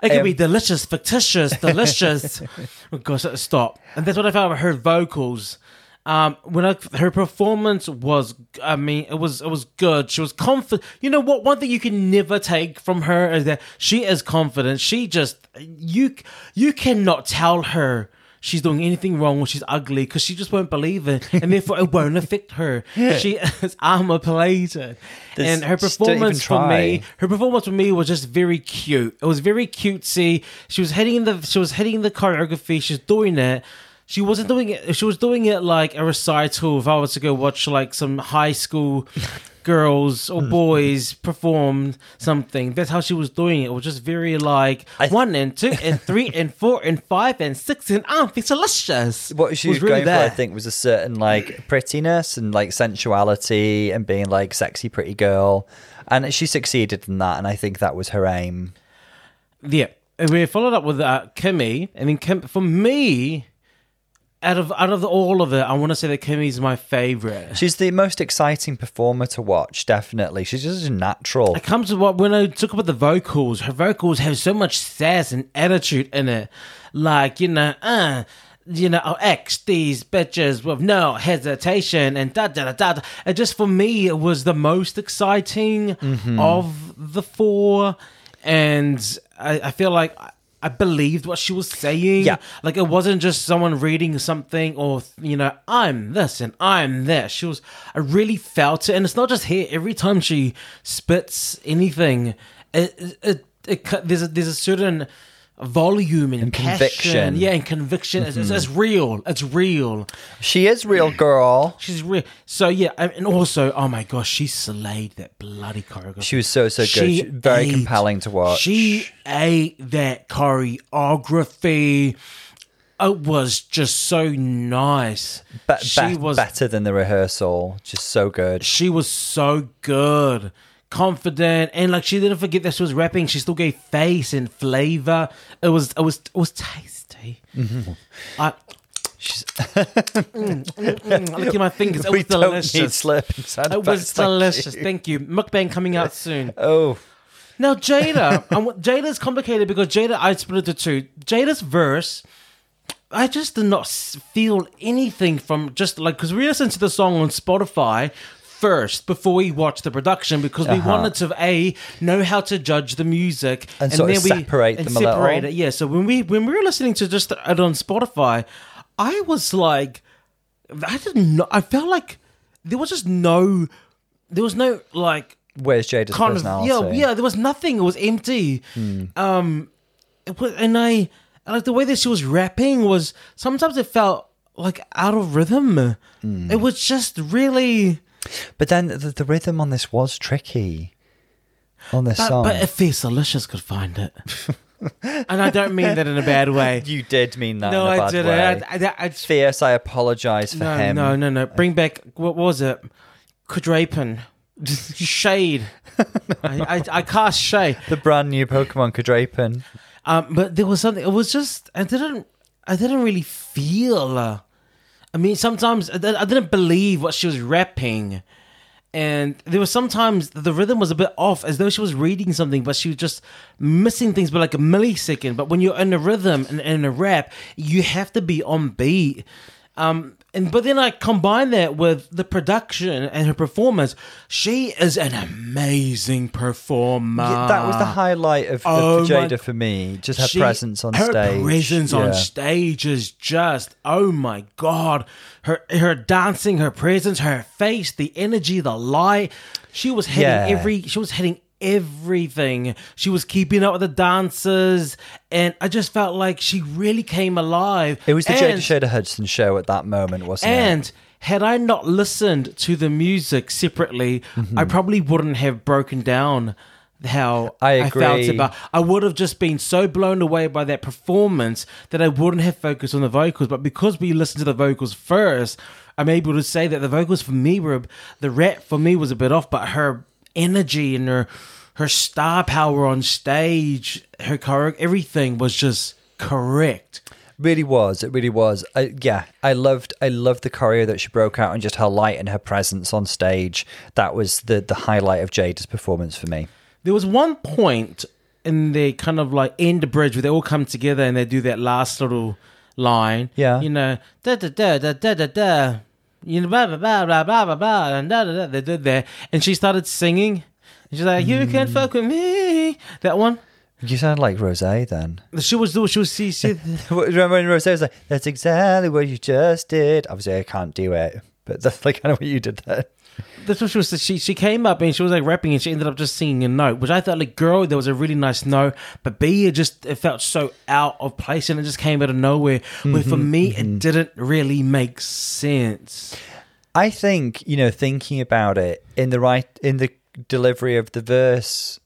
It could Um, be delicious, fictitious, delicious. oh gosh, stop. And that's what I found about her vocals. Um, when I, her performance was, I mean, it was it was good. She was confident. You know what? One thing you can never take from her is that she is confident. She just you you cannot tell her she's doing anything wrong or she's ugly because she just won't believe it, and therefore it won't affect her. She is armor plated, This- and her just don't even performance for me her performance for me was just very cute. It was very cutesy. She was hitting the she was hitting the choreography. She's doing it. she wasn't doing it. She was doing it like a recital. If I was to go watch like some high school girls or boys perform something, that's how she was doing it. It was just very like I- one and two and three and four and five and six and ah, it's delicious. What she It was, going there. for, I think, was a certain like prettiness and like sensuality and being like sexy pretty girl, and she succeeded in that. And I think that was her aim. Yeah, and we followed up with uh, Kimmy, and then Kim, for me, out of out of all of it, I want to say that Kimmy's my favorite. She's the most exciting performer to watch. Definitely, she's just natural. It comes to what when I talk about the vocals, her vocals have so much sass and attitude in it, like you know, uh. You know, I'll X these bitches with no hesitation and da da da da. And just for me, it was the most exciting of the four, and I, I feel like I- believed what she was saying. Yeah. Like it wasn't just someone reading something or you know I'm this and I'm this. She was I really felt it, and it's not just here. Every time she spits anything, it, it, it, it there's a there's a certain volume and, passion. conviction. Yeah, and conviction. It's, it's, it's mm-hmm. real. It's real. She is real girl. She's real. So yeah, and and also, oh my gosh, she slayed that bloody choreography. She was so so good. She She- very ate- compelling to watch. She ate that choreography. It was just so nice. Be- she be- was better than the rehearsal. Just so good. she was so good, confident, and like she didn't forget that she was rapping. She still gave face and flavor. It was it was it was tasty. Mm-hmm. I. She's, Mm, mm, mm, look at my fingers. It we was don't need delicious. slurping sound It was delicious. Thank you. Mukbang coming out soon. Oh, Now Jada, Jada's complicated because Jada, I split it to two. Jada's verse, I just did not feel anything from just like because we listened to the song on Spotify first before we watched the production because we Uh-huh. wanted to a know how to judge the music And sort of separate and them a little. separate it. Yeah, so when we when we were listening to just it on Spotify, I was like, I didn't know. I felt like there was just no, there was no like where's Jada's kind of personality? yeah yeah there was nothing it was empty um it was, and i like the way that she was rapping was sometimes it felt like out of rhythm it was just really But then the, the rhythm on this was tricky. On this but, song, but if Fiercalicious could find it and i don't mean that in a bad way you did mean that. no in a i bad didn't Way. I, I, I just, Fierce, I apologize for no him. no no no bring back what was it Quadrapin. shade I, I, I cast shade The brand new Pokemon Quadrapin. Um, but there was something. It was just I didn't. I didn't really feel. Uh, I mean, sometimes I, didn't believe what she was rapping, and there was sometimes the rhythm was a bit off, as though she was reading something, but she was just missing things by like a millisecond. But when you're in a rhythm and in a rap, you have to be on beat. Um, and but then I combine that with the production and her performance. She is an amazing performer. Yeah, that was the highlight of, of Oh my- Jada for me. Just her She- presence on her stage. Her presence on stage is just oh my god. Her her dancing, her presence, her face, the energy, the light. She was hitting Yeah. every. She was hitting everything. She was keeping up with the dancers, and I just felt like she really came alive. It was the and, Jada Hudson show at that moment, wasn't it? and had I not listened to the music separately, I probably wouldn't have broken down how Mm-hmm. I felt about. I would have just been so blown away by that performance that I wouldn't have focused on the vocals. But because we listened to the vocals first, I'm able to say that the vocals for me were the rap for me was a bit off, but her energy and her her star power on stage, her choreo, everything was just correct. Really was. It really was. I, yeah, I loved. I loved the choreo that she broke out and just her light and her presence on stage. That was the the highlight of Jada's performance for me. There was one point in the kind of like end bridge where they all come together and they do that last little line. Yeah. You know, da da da da da da da. You know, blah blah blah blah blah blah blah and da da da. Did that, and she started singing. And she's like, "You can hmm. fuck with me." That one. You sound like Rose then. She was. She was. She, she, Remember when Rose was like, "That's exactly what you just did." Obviously, I can't do it, but that's like kind of what you did there. That's what she was. She she came up and she was like rapping and she ended up just singing a note, which I thought like, girl, there was a really nice note, but B, it just it felt so out of place and it just came out of nowhere. Where for mm-hmm, me, it mm-hmm. didn't really make sense. I think you know, thinking about it in the right in the delivery of the verse,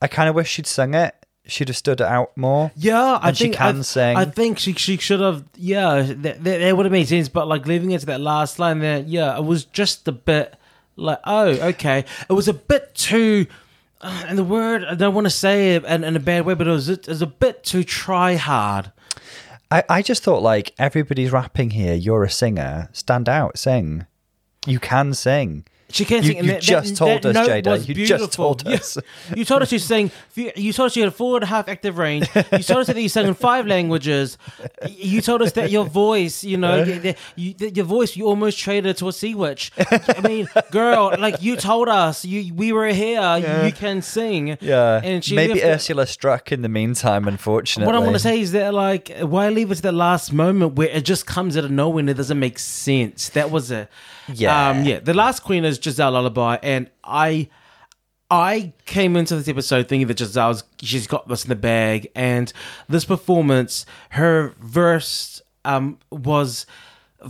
I kind of wish she'd sung it. She'd have stood out more. Yeah, I And she can I, sing. I think she she should have. Yeah, that would have made sense. But like leaving it to that last line there, yeah, it was just a bit like, oh, okay, it was a bit too. Uh, and the word I don't want to say it in, in a bad way, but it was it was a bit too try hard. I, I just thought like everybody's rapping here. You're a singer. Stand out, sing. You can sing. She can't You- sing. you that- just that- told that us, Jada. You just told us. You told us you sang. You told us you had a four and a half active range. You told us that you sang in five languages. You told us that your voice, you know, you, you, your voice, you almost traded to a sea witch. I mean, girl, like you told us, you we were here. You, you can sing. Yeah. and she Maybe Ursula struck in the meantime. Unfortunately, What I want to say is that, like, why leave it to the last moment where it just comes out of nowhere and it doesn't make sense? That was a, Yeah. um, yeah. The last queen is Giselle Lullaby, and I, I came into this episode thinking that Giselle's she's got this in the bag, and this performance, her verse, um, was.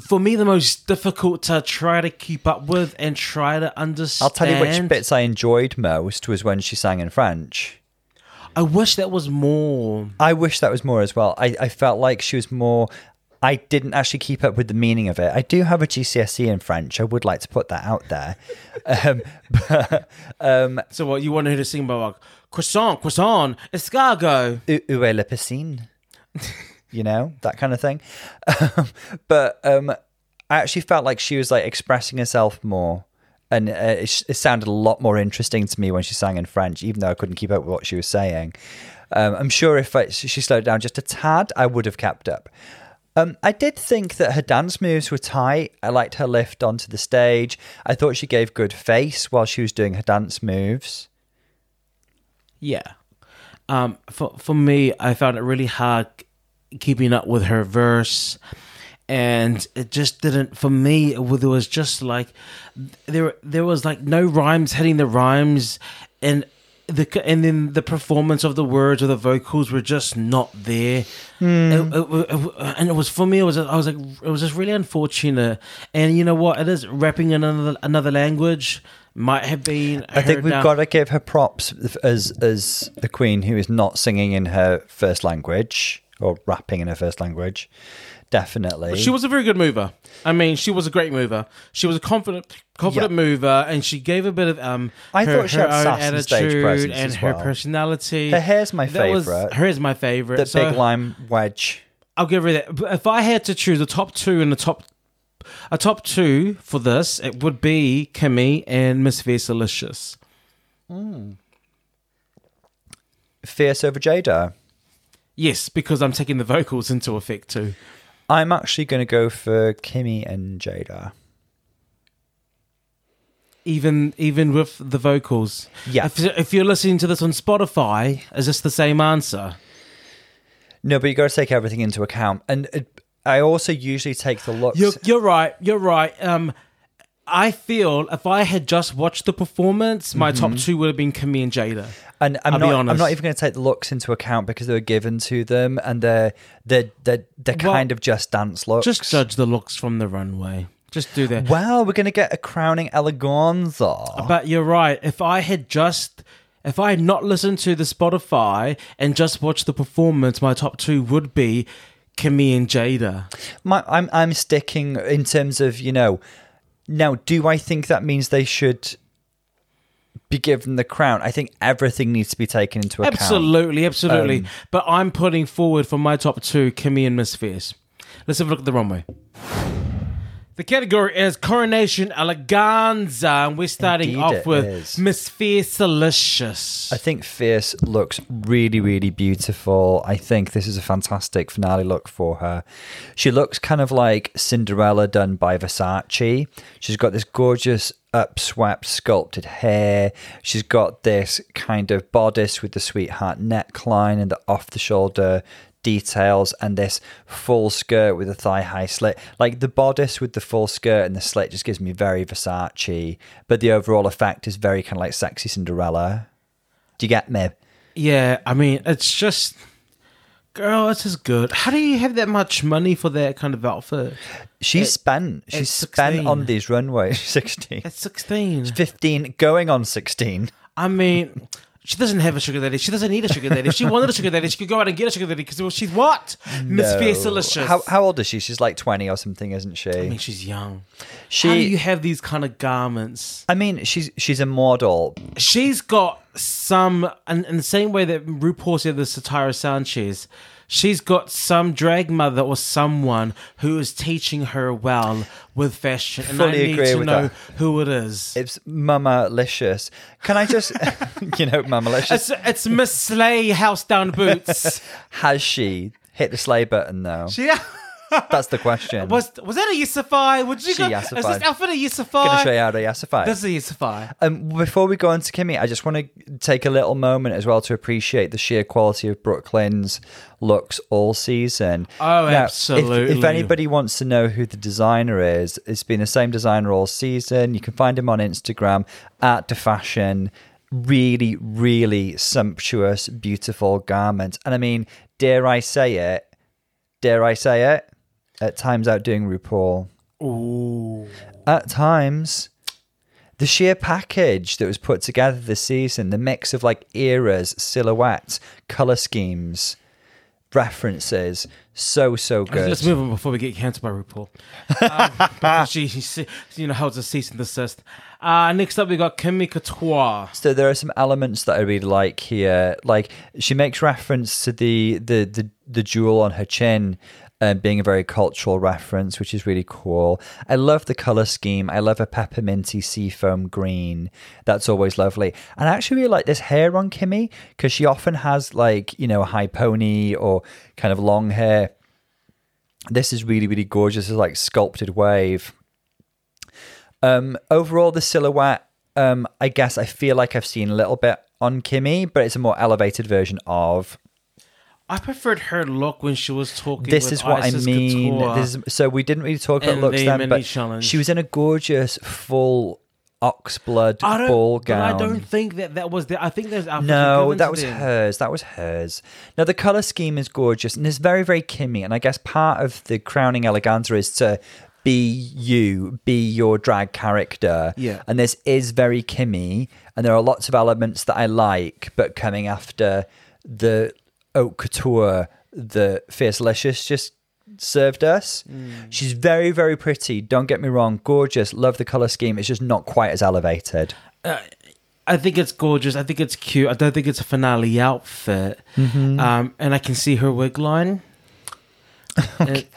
For me, the most difficult to try to keep up with and try to understand. I'll tell you which bits I enjoyed most was when she sang in French. I wish that was more. I wish that was more as well. I, I felt like she was more. I didn't actually keep up with the meaning of it. I do have a GCSE in French. I would like to put that out there. um, but um, So, what you wanted her to sing about like croissant, croissant, escargot? où, est la piscine? you know that kind of thing. Um, but um, I actually felt like she was like expressing herself more, and uh, it, it sounded a lot more interesting to me when she sang in French, even though I couldn't keep up with what she was saying. Um, I'm sure if I, she slowed down just a tad, I would have kept up. Um, I did think that her dance moves were tight. I liked her lift onto the stage. I thought she gave good face while she was doing her dance moves. Yeah. Um, for for me, I found it really hard keeping up with her verse, and it just didn't. For me, it was- just like there there was like no rhymes hitting the rhymes, and the and then the performance of the words or the vocals were just not there. Hmm. It- it- it- and it was for me. It was I was like it was just really unfortunate. And you know what? It is rapping in another another language. Might have been. I think we've down- got to give her props as as a queen who is not singing in her first language or rapping in her first language. Definitely. She was a very good mover. I mean, she was a great mover. She was a confident, confident Yeah. mover, and she gave a bit of um. I her, thought she her had own sass and stage attitude presence and as her personality. Her hair's my That was- favourite. Her is my favorite. the so big lime wedge. I'll give her that. But if I had to choose a top two and the top, a top two for this, it would be Kimmy and Miss Delicious. Fierce over Jada. Yes, because I'm taking the vocals into effect too. I'm actually going to go for Kimmy and Jada. Even even with the vocals. Yeah. If, if you're listening to this on Spotify, is this the same answer? No, but you got to take everything into account. And it, I also usually take the looks. You're, you're right. You're right. Um, I feel if I had just watched the performance, my top mm-hmm. two would have been Kimmy and Jada. And I'm I'll be not. I'm not even going to take the looks into account because they were given to them, and they're they're they're, they're Well, kind of just dance looks. Just judge the looks from the runway. Just do that. Well, we're going to get a crowning eleganza. But you're right. If I had just, if I had not listened to the Spotify and just watched the performance, my top two would be Kimmy and Jada. My, I'm I'm sticking in terms of you know. Now, do I think that means they should be given the crown? I think everything needs to be taken into account. Absolutely, absolutely. Um, but I'm putting forward for my top two Kimmy and Miss Fierce. Let's have a look at the runway. The category is Coronation Eleganza, and we're starting Indeed off with is. Miss Fiercalicious. I think Fierce looks really, really beautiful. I think this is a fantastic finale look for her. She looks kind of like Cinderella done by Versace. She's got this gorgeous upswept, sculpted hair. She's got this kind of bodice with the sweetheart neckline and the off the shoulder details and this full skirt with a thigh high slit. Like the bodice with the full skirt and the slit just gives me very Versace, but the overall effect is very kind of like sexy Cinderella. Do you get me? Yeah, I mean, it's just, girl, it's just good. How do you have that much money for that kind of outfit? She's It- spent. She's it's spent on these runways. 16. At 16. 15 going on 16. I mean, she doesn't have a sugar daddy. She doesn't need a sugar daddy. If she wanted a sugar daddy, she could go out and get a sugar daddy because well, she's what? Miss. Fiercalicious. How, how old is she? She's like 20 or something, isn't she? I mean, she's young. she How do you have these kind of garments? I mean, she's she's a model. She's got some, and in the same way that RuPaul said the Satira Sanchez, she's got some drag mother or someone who is teaching her well with fashion. And I need agree to know that. who it is. It's Mama Licious. Can I just, you know, Mama Licious? It's, it's Miss Slay House Down Boots. Has she hit the sleigh button though? yeah. That's the question. Was was that a Yesify? Would you She go? Is this outfit a Gonna Yesify? show you how to yassify. This is a Yesify. Um, before we go on to Kimmy, I just want to take a little moment as well to appreciate the sheer quality of Brooke Lynn's looks all season. Oh, if- If, absolutely. anybody wants to know who the designer is, it's been the same designer all season. You can find him on Instagram at the fashion. Really, really sumptuous, beautiful garments. And I mean, dare I say it? Dare I say it? At times outdoing RuPaul Ooh. at times the sheer package that was put together this season the mix of like eras silhouettes color schemes references so so good Let's move on before we get cancelled by RuPaul. Um, because she, she, you know, holds a cease and desist. Uh, next up, we got Kimmy Couture. so there are some elements that i really like here like she makes reference to the the the, the jewel on her chin um, being a very cultural reference, which is really cool. I love the color scheme. I love a pepperminty seafoam green. That's always lovely. And I actually really like this hair on Kimmy because she often has like, you know, a high pony or kind of long hair. This is really, really gorgeous. It's like sculpted wave. Um, overall, the silhouette, um, I guess I feel like I've seen a little bit on Kimmy, but it's a more elevated version of. I preferred her look when she was talking. This is what Icesis I mean. Is, so we didn't really talk about looks then, but challenge. she was in a gorgeous full oxblood ball gown. I don't think that that was the. I think there's No, that was hers. That was hers. Now the color scheme is gorgeous and it's very, very Kimmy. And I guess part of the crowning eleganza is to be you, be your drag character. Yeah. And this is very Kimmy, and there are lots of elements that I like, but coming after the haute couture, the Fiercalicious just served us. Mm. She's very, very pretty. Don't get me wrong, gorgeous. Love the color scheme. It's just not quite as elevated. I think it's gorgeous. I think it's cute. I don't think it's a finale outfit. Um, and I can see her wig line. It-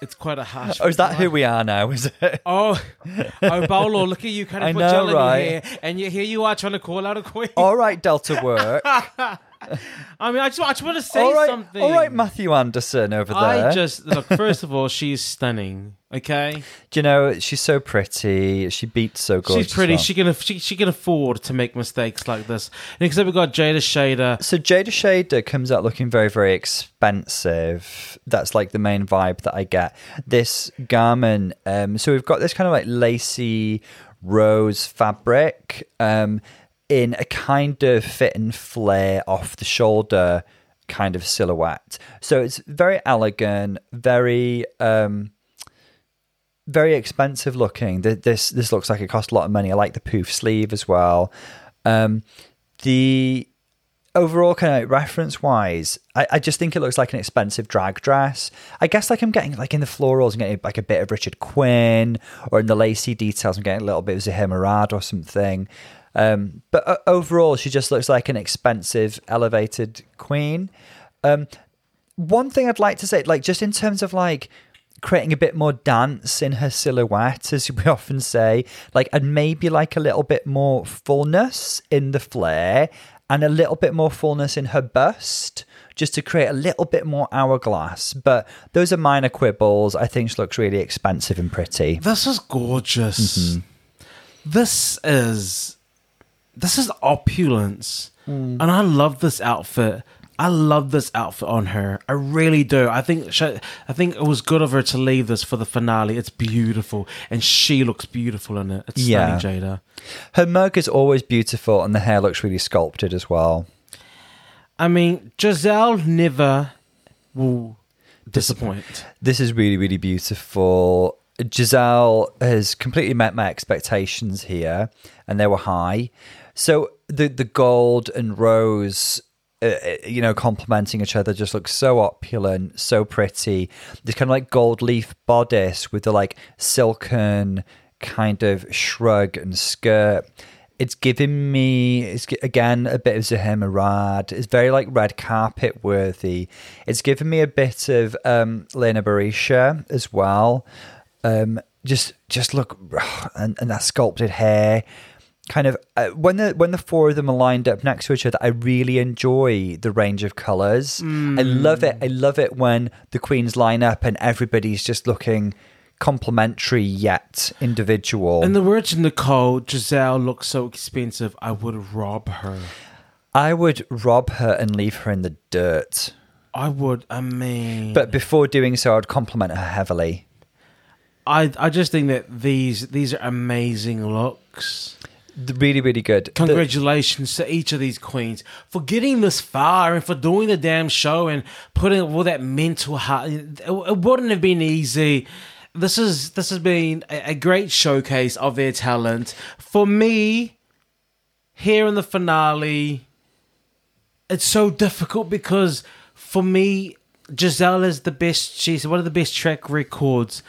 it's quite a harsh. Oh, is that wig who we are now? Is it? Oh, oh, Paolo, look at you, kind of I put know, gel in right? your hair, and you, here you are trying to call out a queen. All right, Delta Work. I mean, I just, I just want to say all right, something. all right, Matthew Anderson over there. I just look. First of all, she's stunning. Okay, Do you know, she's so pretty. She beats so gorgeous. she's pretty. well. She can she, she can afford to make mistakes like this. Next up, we've got Jada Shada. So Jada Shada comes out looking very, very expensive. That's like the main vibe that I get. This garment. Um, so we've got this kind of like lacy rose fabric um, in a kind of fit and flare off the shoulder kind of silhouette. So it's very elegant, very. Um, very expensive looking. This this looks like it cost a lot of money. I like the poof sleeve as well. Um, the overall kind of reference wise, I, I just think it looks like an expensive drag dress. I guess like I'm getting like in the florals, I'm getting like a bit of Richard Quinn, or in the lacy details, I'm getting a little bit of Zuhair Murad or something. Um, but uh, overall, she just looks like an expensive, elevated queen. Um, one thing I'd like to say, like just in terms of like creating a bit more dance in her silhouette, as we often say, like and maybe like a little bit more fullness in the flare and a little bit more fullness in her bust, just to create a little bit more hourglass. But those are minor quibbles. I think she looks really expensive and pretty. This is gorgeous. this is this is opulence, Hmm. and I love this outfit. I love this outfit on her. I really do. I think she, I think it was good of her to leave this for the finale. It's beautiful, and she looks beautiful in it. It's Yeah. stunning, Jada. Her mug is always beautiful, and the hair looks really sculpted as well. I mean, Giselle never will disappoint. This is really, really beautiful. Giselle has completely met my expectations here, and they were high. So the the gold and rose, uh, uh, you know, complementing each other, just looks so opulent, so pretty. This kind of like gold leaf bodice with the like silken kind of shrug and skirt. It's giving me, it's again a bit of Zuhair Murad. It's very like red carpet worthy. It's given me a bit of um, Lena Barisha as well. Um, just, just look, and, and that sculpted hair. Kind of uh, when the when the four of them are lined up next to each other, I really enjoy the range of colors. I love it. I love it when the queens line up and everybody's just looking complementary yet individual. In the words of Nicole, Giselle looks so expensive. I would rob her. I would rob her and leave her in the dirt. I would. I mean, But before doing so, I'd compliment her heavily. I I just think that these these are amazing looks. The- Really, really good. The- Congratulations to each of these queens for getting this far and for doing the damn show and putting all that mental heart. It, it wouldn't have been easy. This is this has been a great showcase of their talent. For me, here in the finale, it's so difficult because for me, Giselle is the best. She's one of the best track records,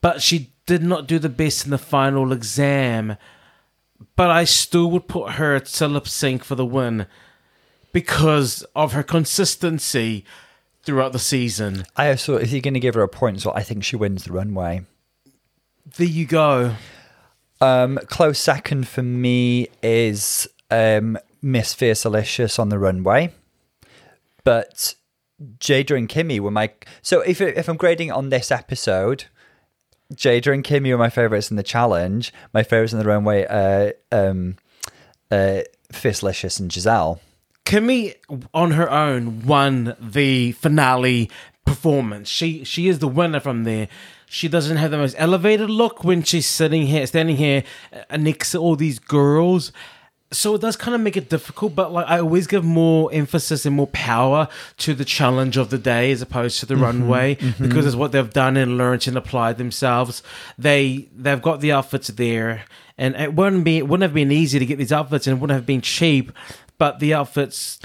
but she did not do the best in the final exam. But I still would put her to lip sync for the win because of her consistency throughout the season. I also, if you're going to give her a point, so I think she wins the runway. There you go. Um, close second for me is um, Miss Fiercalicious on the runway, but Jada and Kimmy were my. So if if I'm grading on this episode, Jada and Kimmy were my favorites in the challenge. My favorites in the runway, are um, uh, Fiercalicious and Giselle. Kimmy on her own won the finale performance. She she is the winner from there. She doesn't have the most elevated look when she's sitting here, standing here uh, next to all these girls. So it does kind of make it difficult, but like I always give more emphasis and more power to the challenge of the day as opposed to the mm-hmm. runway mm-hmm. because it's what they've done and learned and applied themselves. They they've got the outfits there, and it wouldn't be it wouldn't have been easy to get these outfits, and it wouldn't have been cheap. But the outfits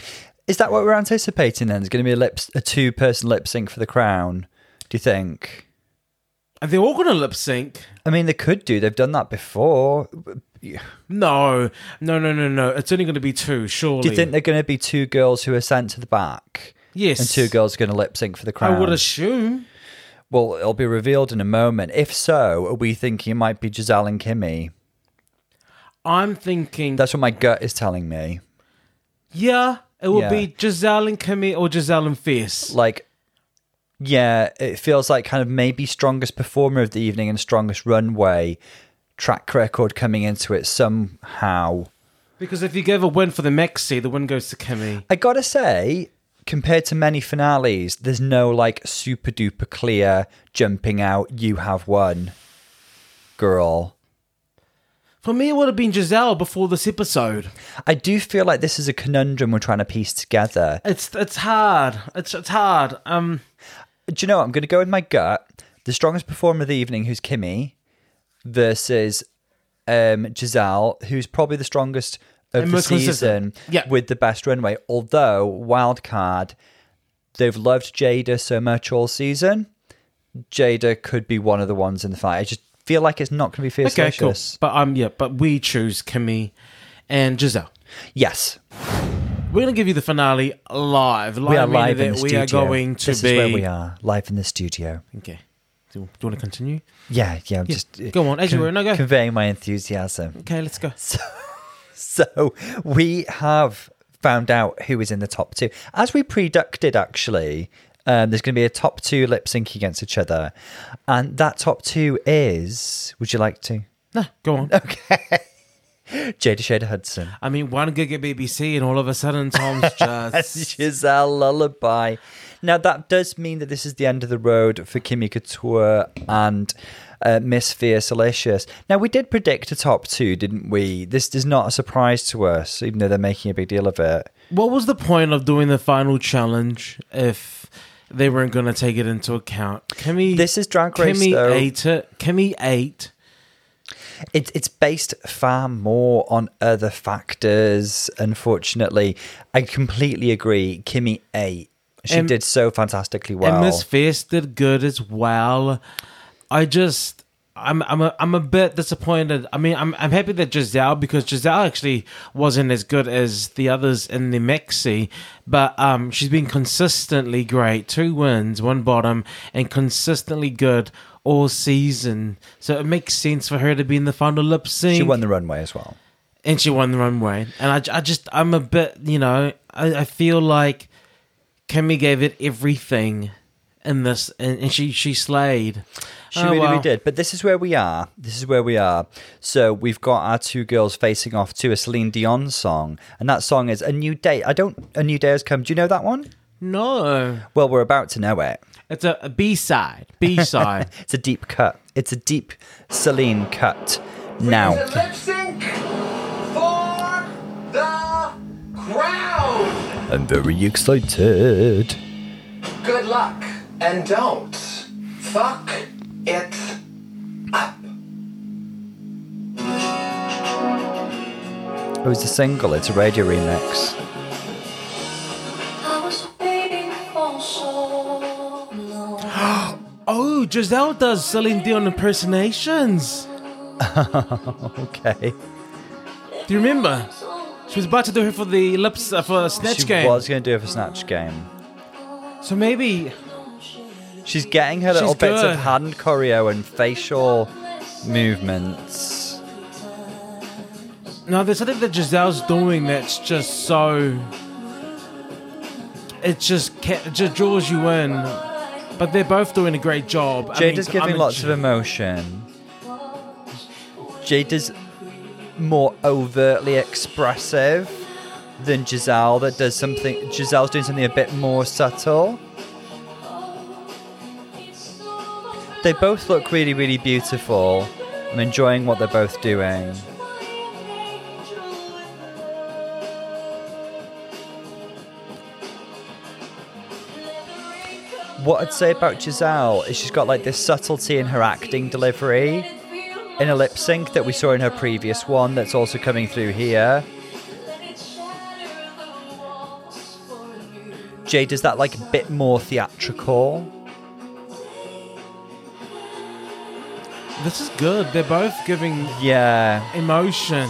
Is that what we're anticipating? Then there's going to be a lip, a two person lip sync for the crown. Do you think? Are they all going to lip sync? I mean, they could do. They've done that before. No, no, no, no, no. It's only going to be two, surely. Do you think they're going to be two girls who are sent to the back? Yes. And two girls are going to lip sync for the crown? I would assume. Well, it'll be revealed in a moment. If so, are we thinking it might be Giselle and Kimmy? I'm thinking. That's what my gut is telling me. yeah, it will Yeah. be Giselle and Kimmy or Giselle and Fierce. Like, yeah, it feels like kind of maybe strongest performer of the evening and strongest runway track record coming into it somehow. Because if you give a win for the Mexi, the win goes to Kimmy. I gotta say, compared to many finales, there's no like super duper clear jumping out, you have won, girl. For me, it would have been Giselle before this episode. I do feel like this is a conundrum we're trying to piece together. It's it's hard. It's it's hard. Um, Do you know what? I'm going to go with my gut. The strongest performer of the evening, who's Kimmy, versus um, Giselle, who's probably the strongest of And the season Yeah. with the best runway. Although, wildcard, they've loved Jada so much all season. Jada could be one of the ones in the fight. I just feel like it's not going to be fierce. okay, cool. But um, yeah, but we choose Kimmy and Giselle. Yes, We're gonna give you the finale live. we are live in the we studio. are going to this be. is where we are, live in the studio. Okay. Do, do you want to continue? Yeah, yeah. I'm just uh, Go on, as you were. No, go. conveying my enthusiasm. Okay, let's go. So we have found out who is in the top two. As we predicted, actually, um, there's going to be a top two lip sync against each other. And that top two is. Would you like to? No, go on. Okay. Jada Shada Hudson. I mean, one gig at BBC, and all of a sudden, Tom's just. Giselle Lullaby. Now, that does mean that this is the end of the road for Kimmy Couture and uh, Miss Fiercalicious. Now, we did predict a top two, didn't we? This is not a surprise to us, even though they're making a big deal of it. what was the point of doing the final challenge if they weren't going to take it into account? Kimmy. This is Drag Race, Kimmy though. ate it. Kimmy ate. It, it's based far more on other factors, unfortunately. I completely agree. Kimmy ate. She did so fantastically well. And Miss Fierce did good as well. I just, I'm, I'm, a, I'm a bit disappointed. I mean, I'm, I'm happy that Giselle because Giselle actually wasn't as good as the others in the Mexi, but um, she's been consistently great. Two wins, one bottom, and consistently good all season. So it makes sense for her to be in the final lip sync she won the runway as well. and she won the runway. And I, I just, I'm a bit, you know, I, I feel like Kimmy gave it everything in this, and, and she she slayed. She Oh, really, really did. But this is where we are. This is where we are. So we've got our two girls facing off to a Celine Dion song, and that song is "A New Day." I don't. "A New Day Has Come." Do you know that one? No, Well, we're about to know it. it's a, a B side. B side. It's a deep cut. It's a deep Celine cut. Now, lip sync for the crowd. I'm very excited. Good luck and don't fuck it up. Oh, it's a single. It's a radio remix. I was waiting for so long. oh, Giselle does Celine Dion impersonations. Okay. Do you remember? She was about to do it for the lips uh, for Snatch game. she Game. was going to do it for Snatch Game. So maybe She's getting her little She's bits good. of hand choreo and facial movements. No, there's something that Giselle's doing that's just so. It just ca- it just draws you in. But they're both doing a great job. I mean, giving I'm a lots of emotion. Jada's more overtly expressive than Giselle that does something Giselle's doing something a bit more subtle. They both look really, really beautiful. I'm enjoying what they're both doing. What I'd say about Giselle is she's got like this subtlety in her acting delivery in a lip sync that we saw in her previous one that's also coming through here. Jade does that like a bit more theatrical. This is good. They're both giving Yeah. emotion.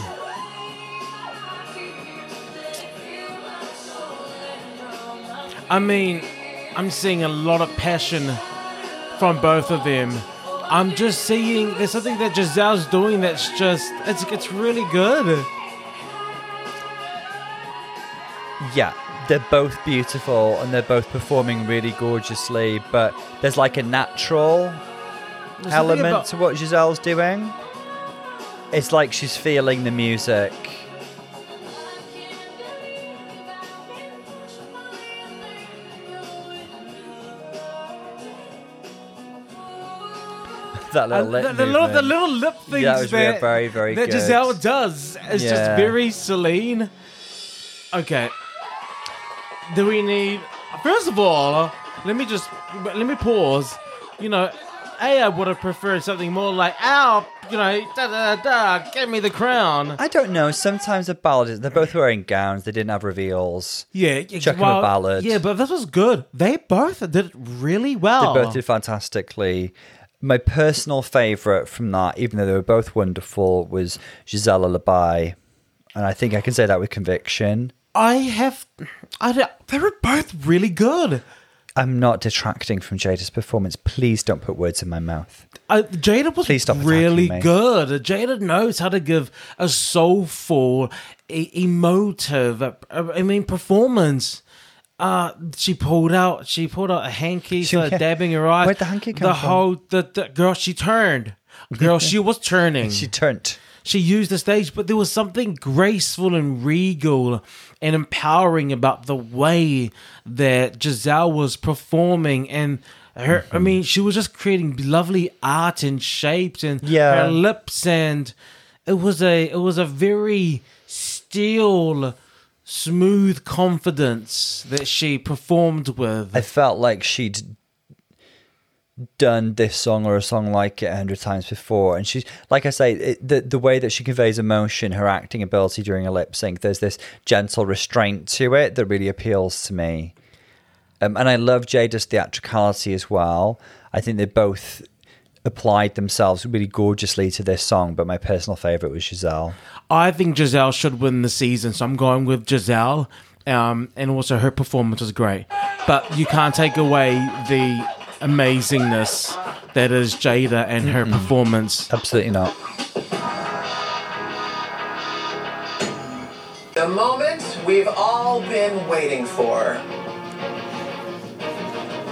I mean, I'm seeing a lot of passion from both of them. I'm just seeing there's something that Giselle's doing that's just it's it's really good. Yeah. They're both beautiful and they're both performing really gorgeously, but there's like a natural There's element about- to what Giselle's doing. It's like she's feeling the music. That little lip the, the little, the little lip things That was very- that, very, very that good. Giselle does. It's just very Celine. Okay. Do we need? First of all, let me just let me pause. You know, a I would have preferred something more like "Ow," you know, da da da, give me the crown. I don't know. Sometimes the ballads, they're both wearing gowns. They didn't have reveals. Yeah, yeah, Chuck 'em a ballad. Yeah, but this was good. They both did really well. They both did fantastically. My personal favourite from that, even though they were both wonderful, was Giselle Lullaby. And I think I can say that with conviction. I have, I they were both really good. I'm not detracting from Jada's performance. Please don't put words in my mouth. Uh, Jada was Please stop really good. Jada knows how to give a soulful, e- emotive, uh, I mean, performance. Uh, she pulled out. She pulled out a hanky, She- started dabbing her eyes. Where'd the hanky come The from? whole the, the girl. She turned. Girl, she was turning. She turned. she used the stage, but there was something graceful and regal and empowering about the way that Giselle was performing and her I mean, she was just creating lovely art and shapes and Yeah. her lips and it was a it was a very still smooth confidence that she performed with. I felt like she'd done this song or a song like it a hundred times before, and she's like I say, it, the the way that she conveys emotion, her acting ability during a lip sync, there's this gentle restraint to it that really appeals to me. Um, and I love Jada's theatricality as well. I think they both applied themselves really gorgeously to this song, but my personal favorite was Giselle. I think Giselle should win the season, so I'm going with Giselle. Um, and also her performance was great, but you can't take away the amazingness that is Jada and her performance. Absolutely not. The moment we've all been waiting for.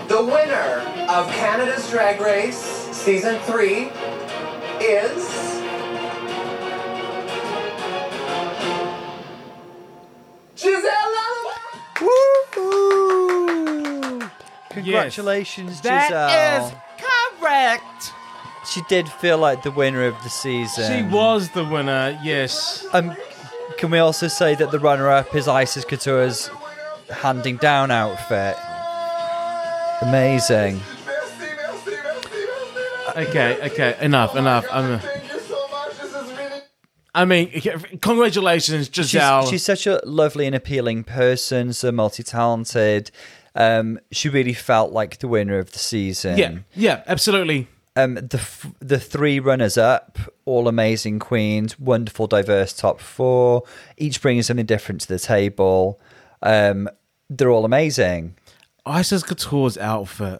The winner of Canada's Drag Race Season 3 is. Giselle Lalonde! Congratulations, That Giselle. is correct. She did feel like the winner of the season. She was the winner. Yes. Um, can we also say that the runner-up is Icesis Couture's handing down outfit? Amazing. Okay. Okay. Enough. Enough. I'm. Thank you so much. This is really. I mean, congratulations, She's, Gisèle. she's such a lovely and appealing person, so multi-talented. Um, she really felt like the winner of the season. yeah. Yeah. Absolutely. Um, the f- the three runners up, all amazing queens, wonderful diverse top four, each bringing something different to the table. Um, they're all amazing. Icesis Couture's outfit.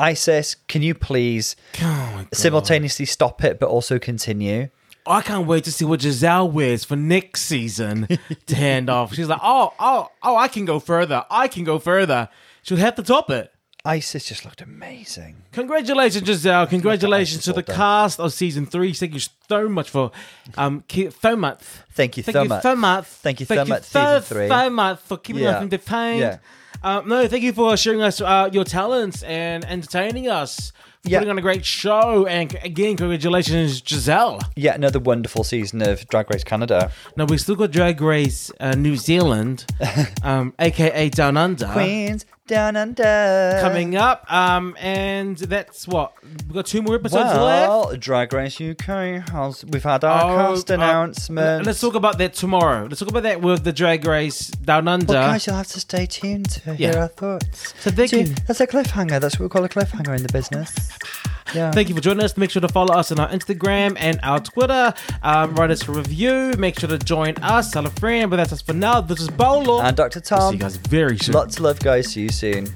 Icesis, can you please Oh simultaneously stop it but also continue? I can't wait to see what Gisèle wears for next season to hand off. She's like, oh, oh, oh, I can go further. I can go further. She'll have to top it. Icesis just looked amazing. Congratulations, Gisèle. Congratulations to the done. cast of season three. Thank you so much for um ke- so much. Thank you Thank so you much. so much. Thank you Thank so much, season three. so much for keeping us entertained. Yeah. Um, no, thank you for sharing us uh, your talents and entertaining us. Yeah. putting on a great show. And again, congratulations, Gisèle. Yet another wonderful season of Drag Race Canada. Now we still got Drag Race uh, New Zealand, um, aka Down Under, Queens down under. coming up. Um, and that's what we've got two more episodes left. Well, Drag Race UK has. We've had our Oh, cast uh, announcement. Let's talk about that tomorrow. Let's talk about that with the Drag Race Down Under. Well, guys, you'll have to stay tuned to hear our thoughts. So thank you. That's a cliffhanger. That's what we call a cliffhanger in the business. Yeah. Thank you for joining us. Make sure to follow us on our Instagram and our Twitter. Um, write us a review. Make sure to join us. Tell a friend. But that's us for now. This is Bolo. And Dr. Tom. See you guys very soon. Lots of love, guys. See you soon.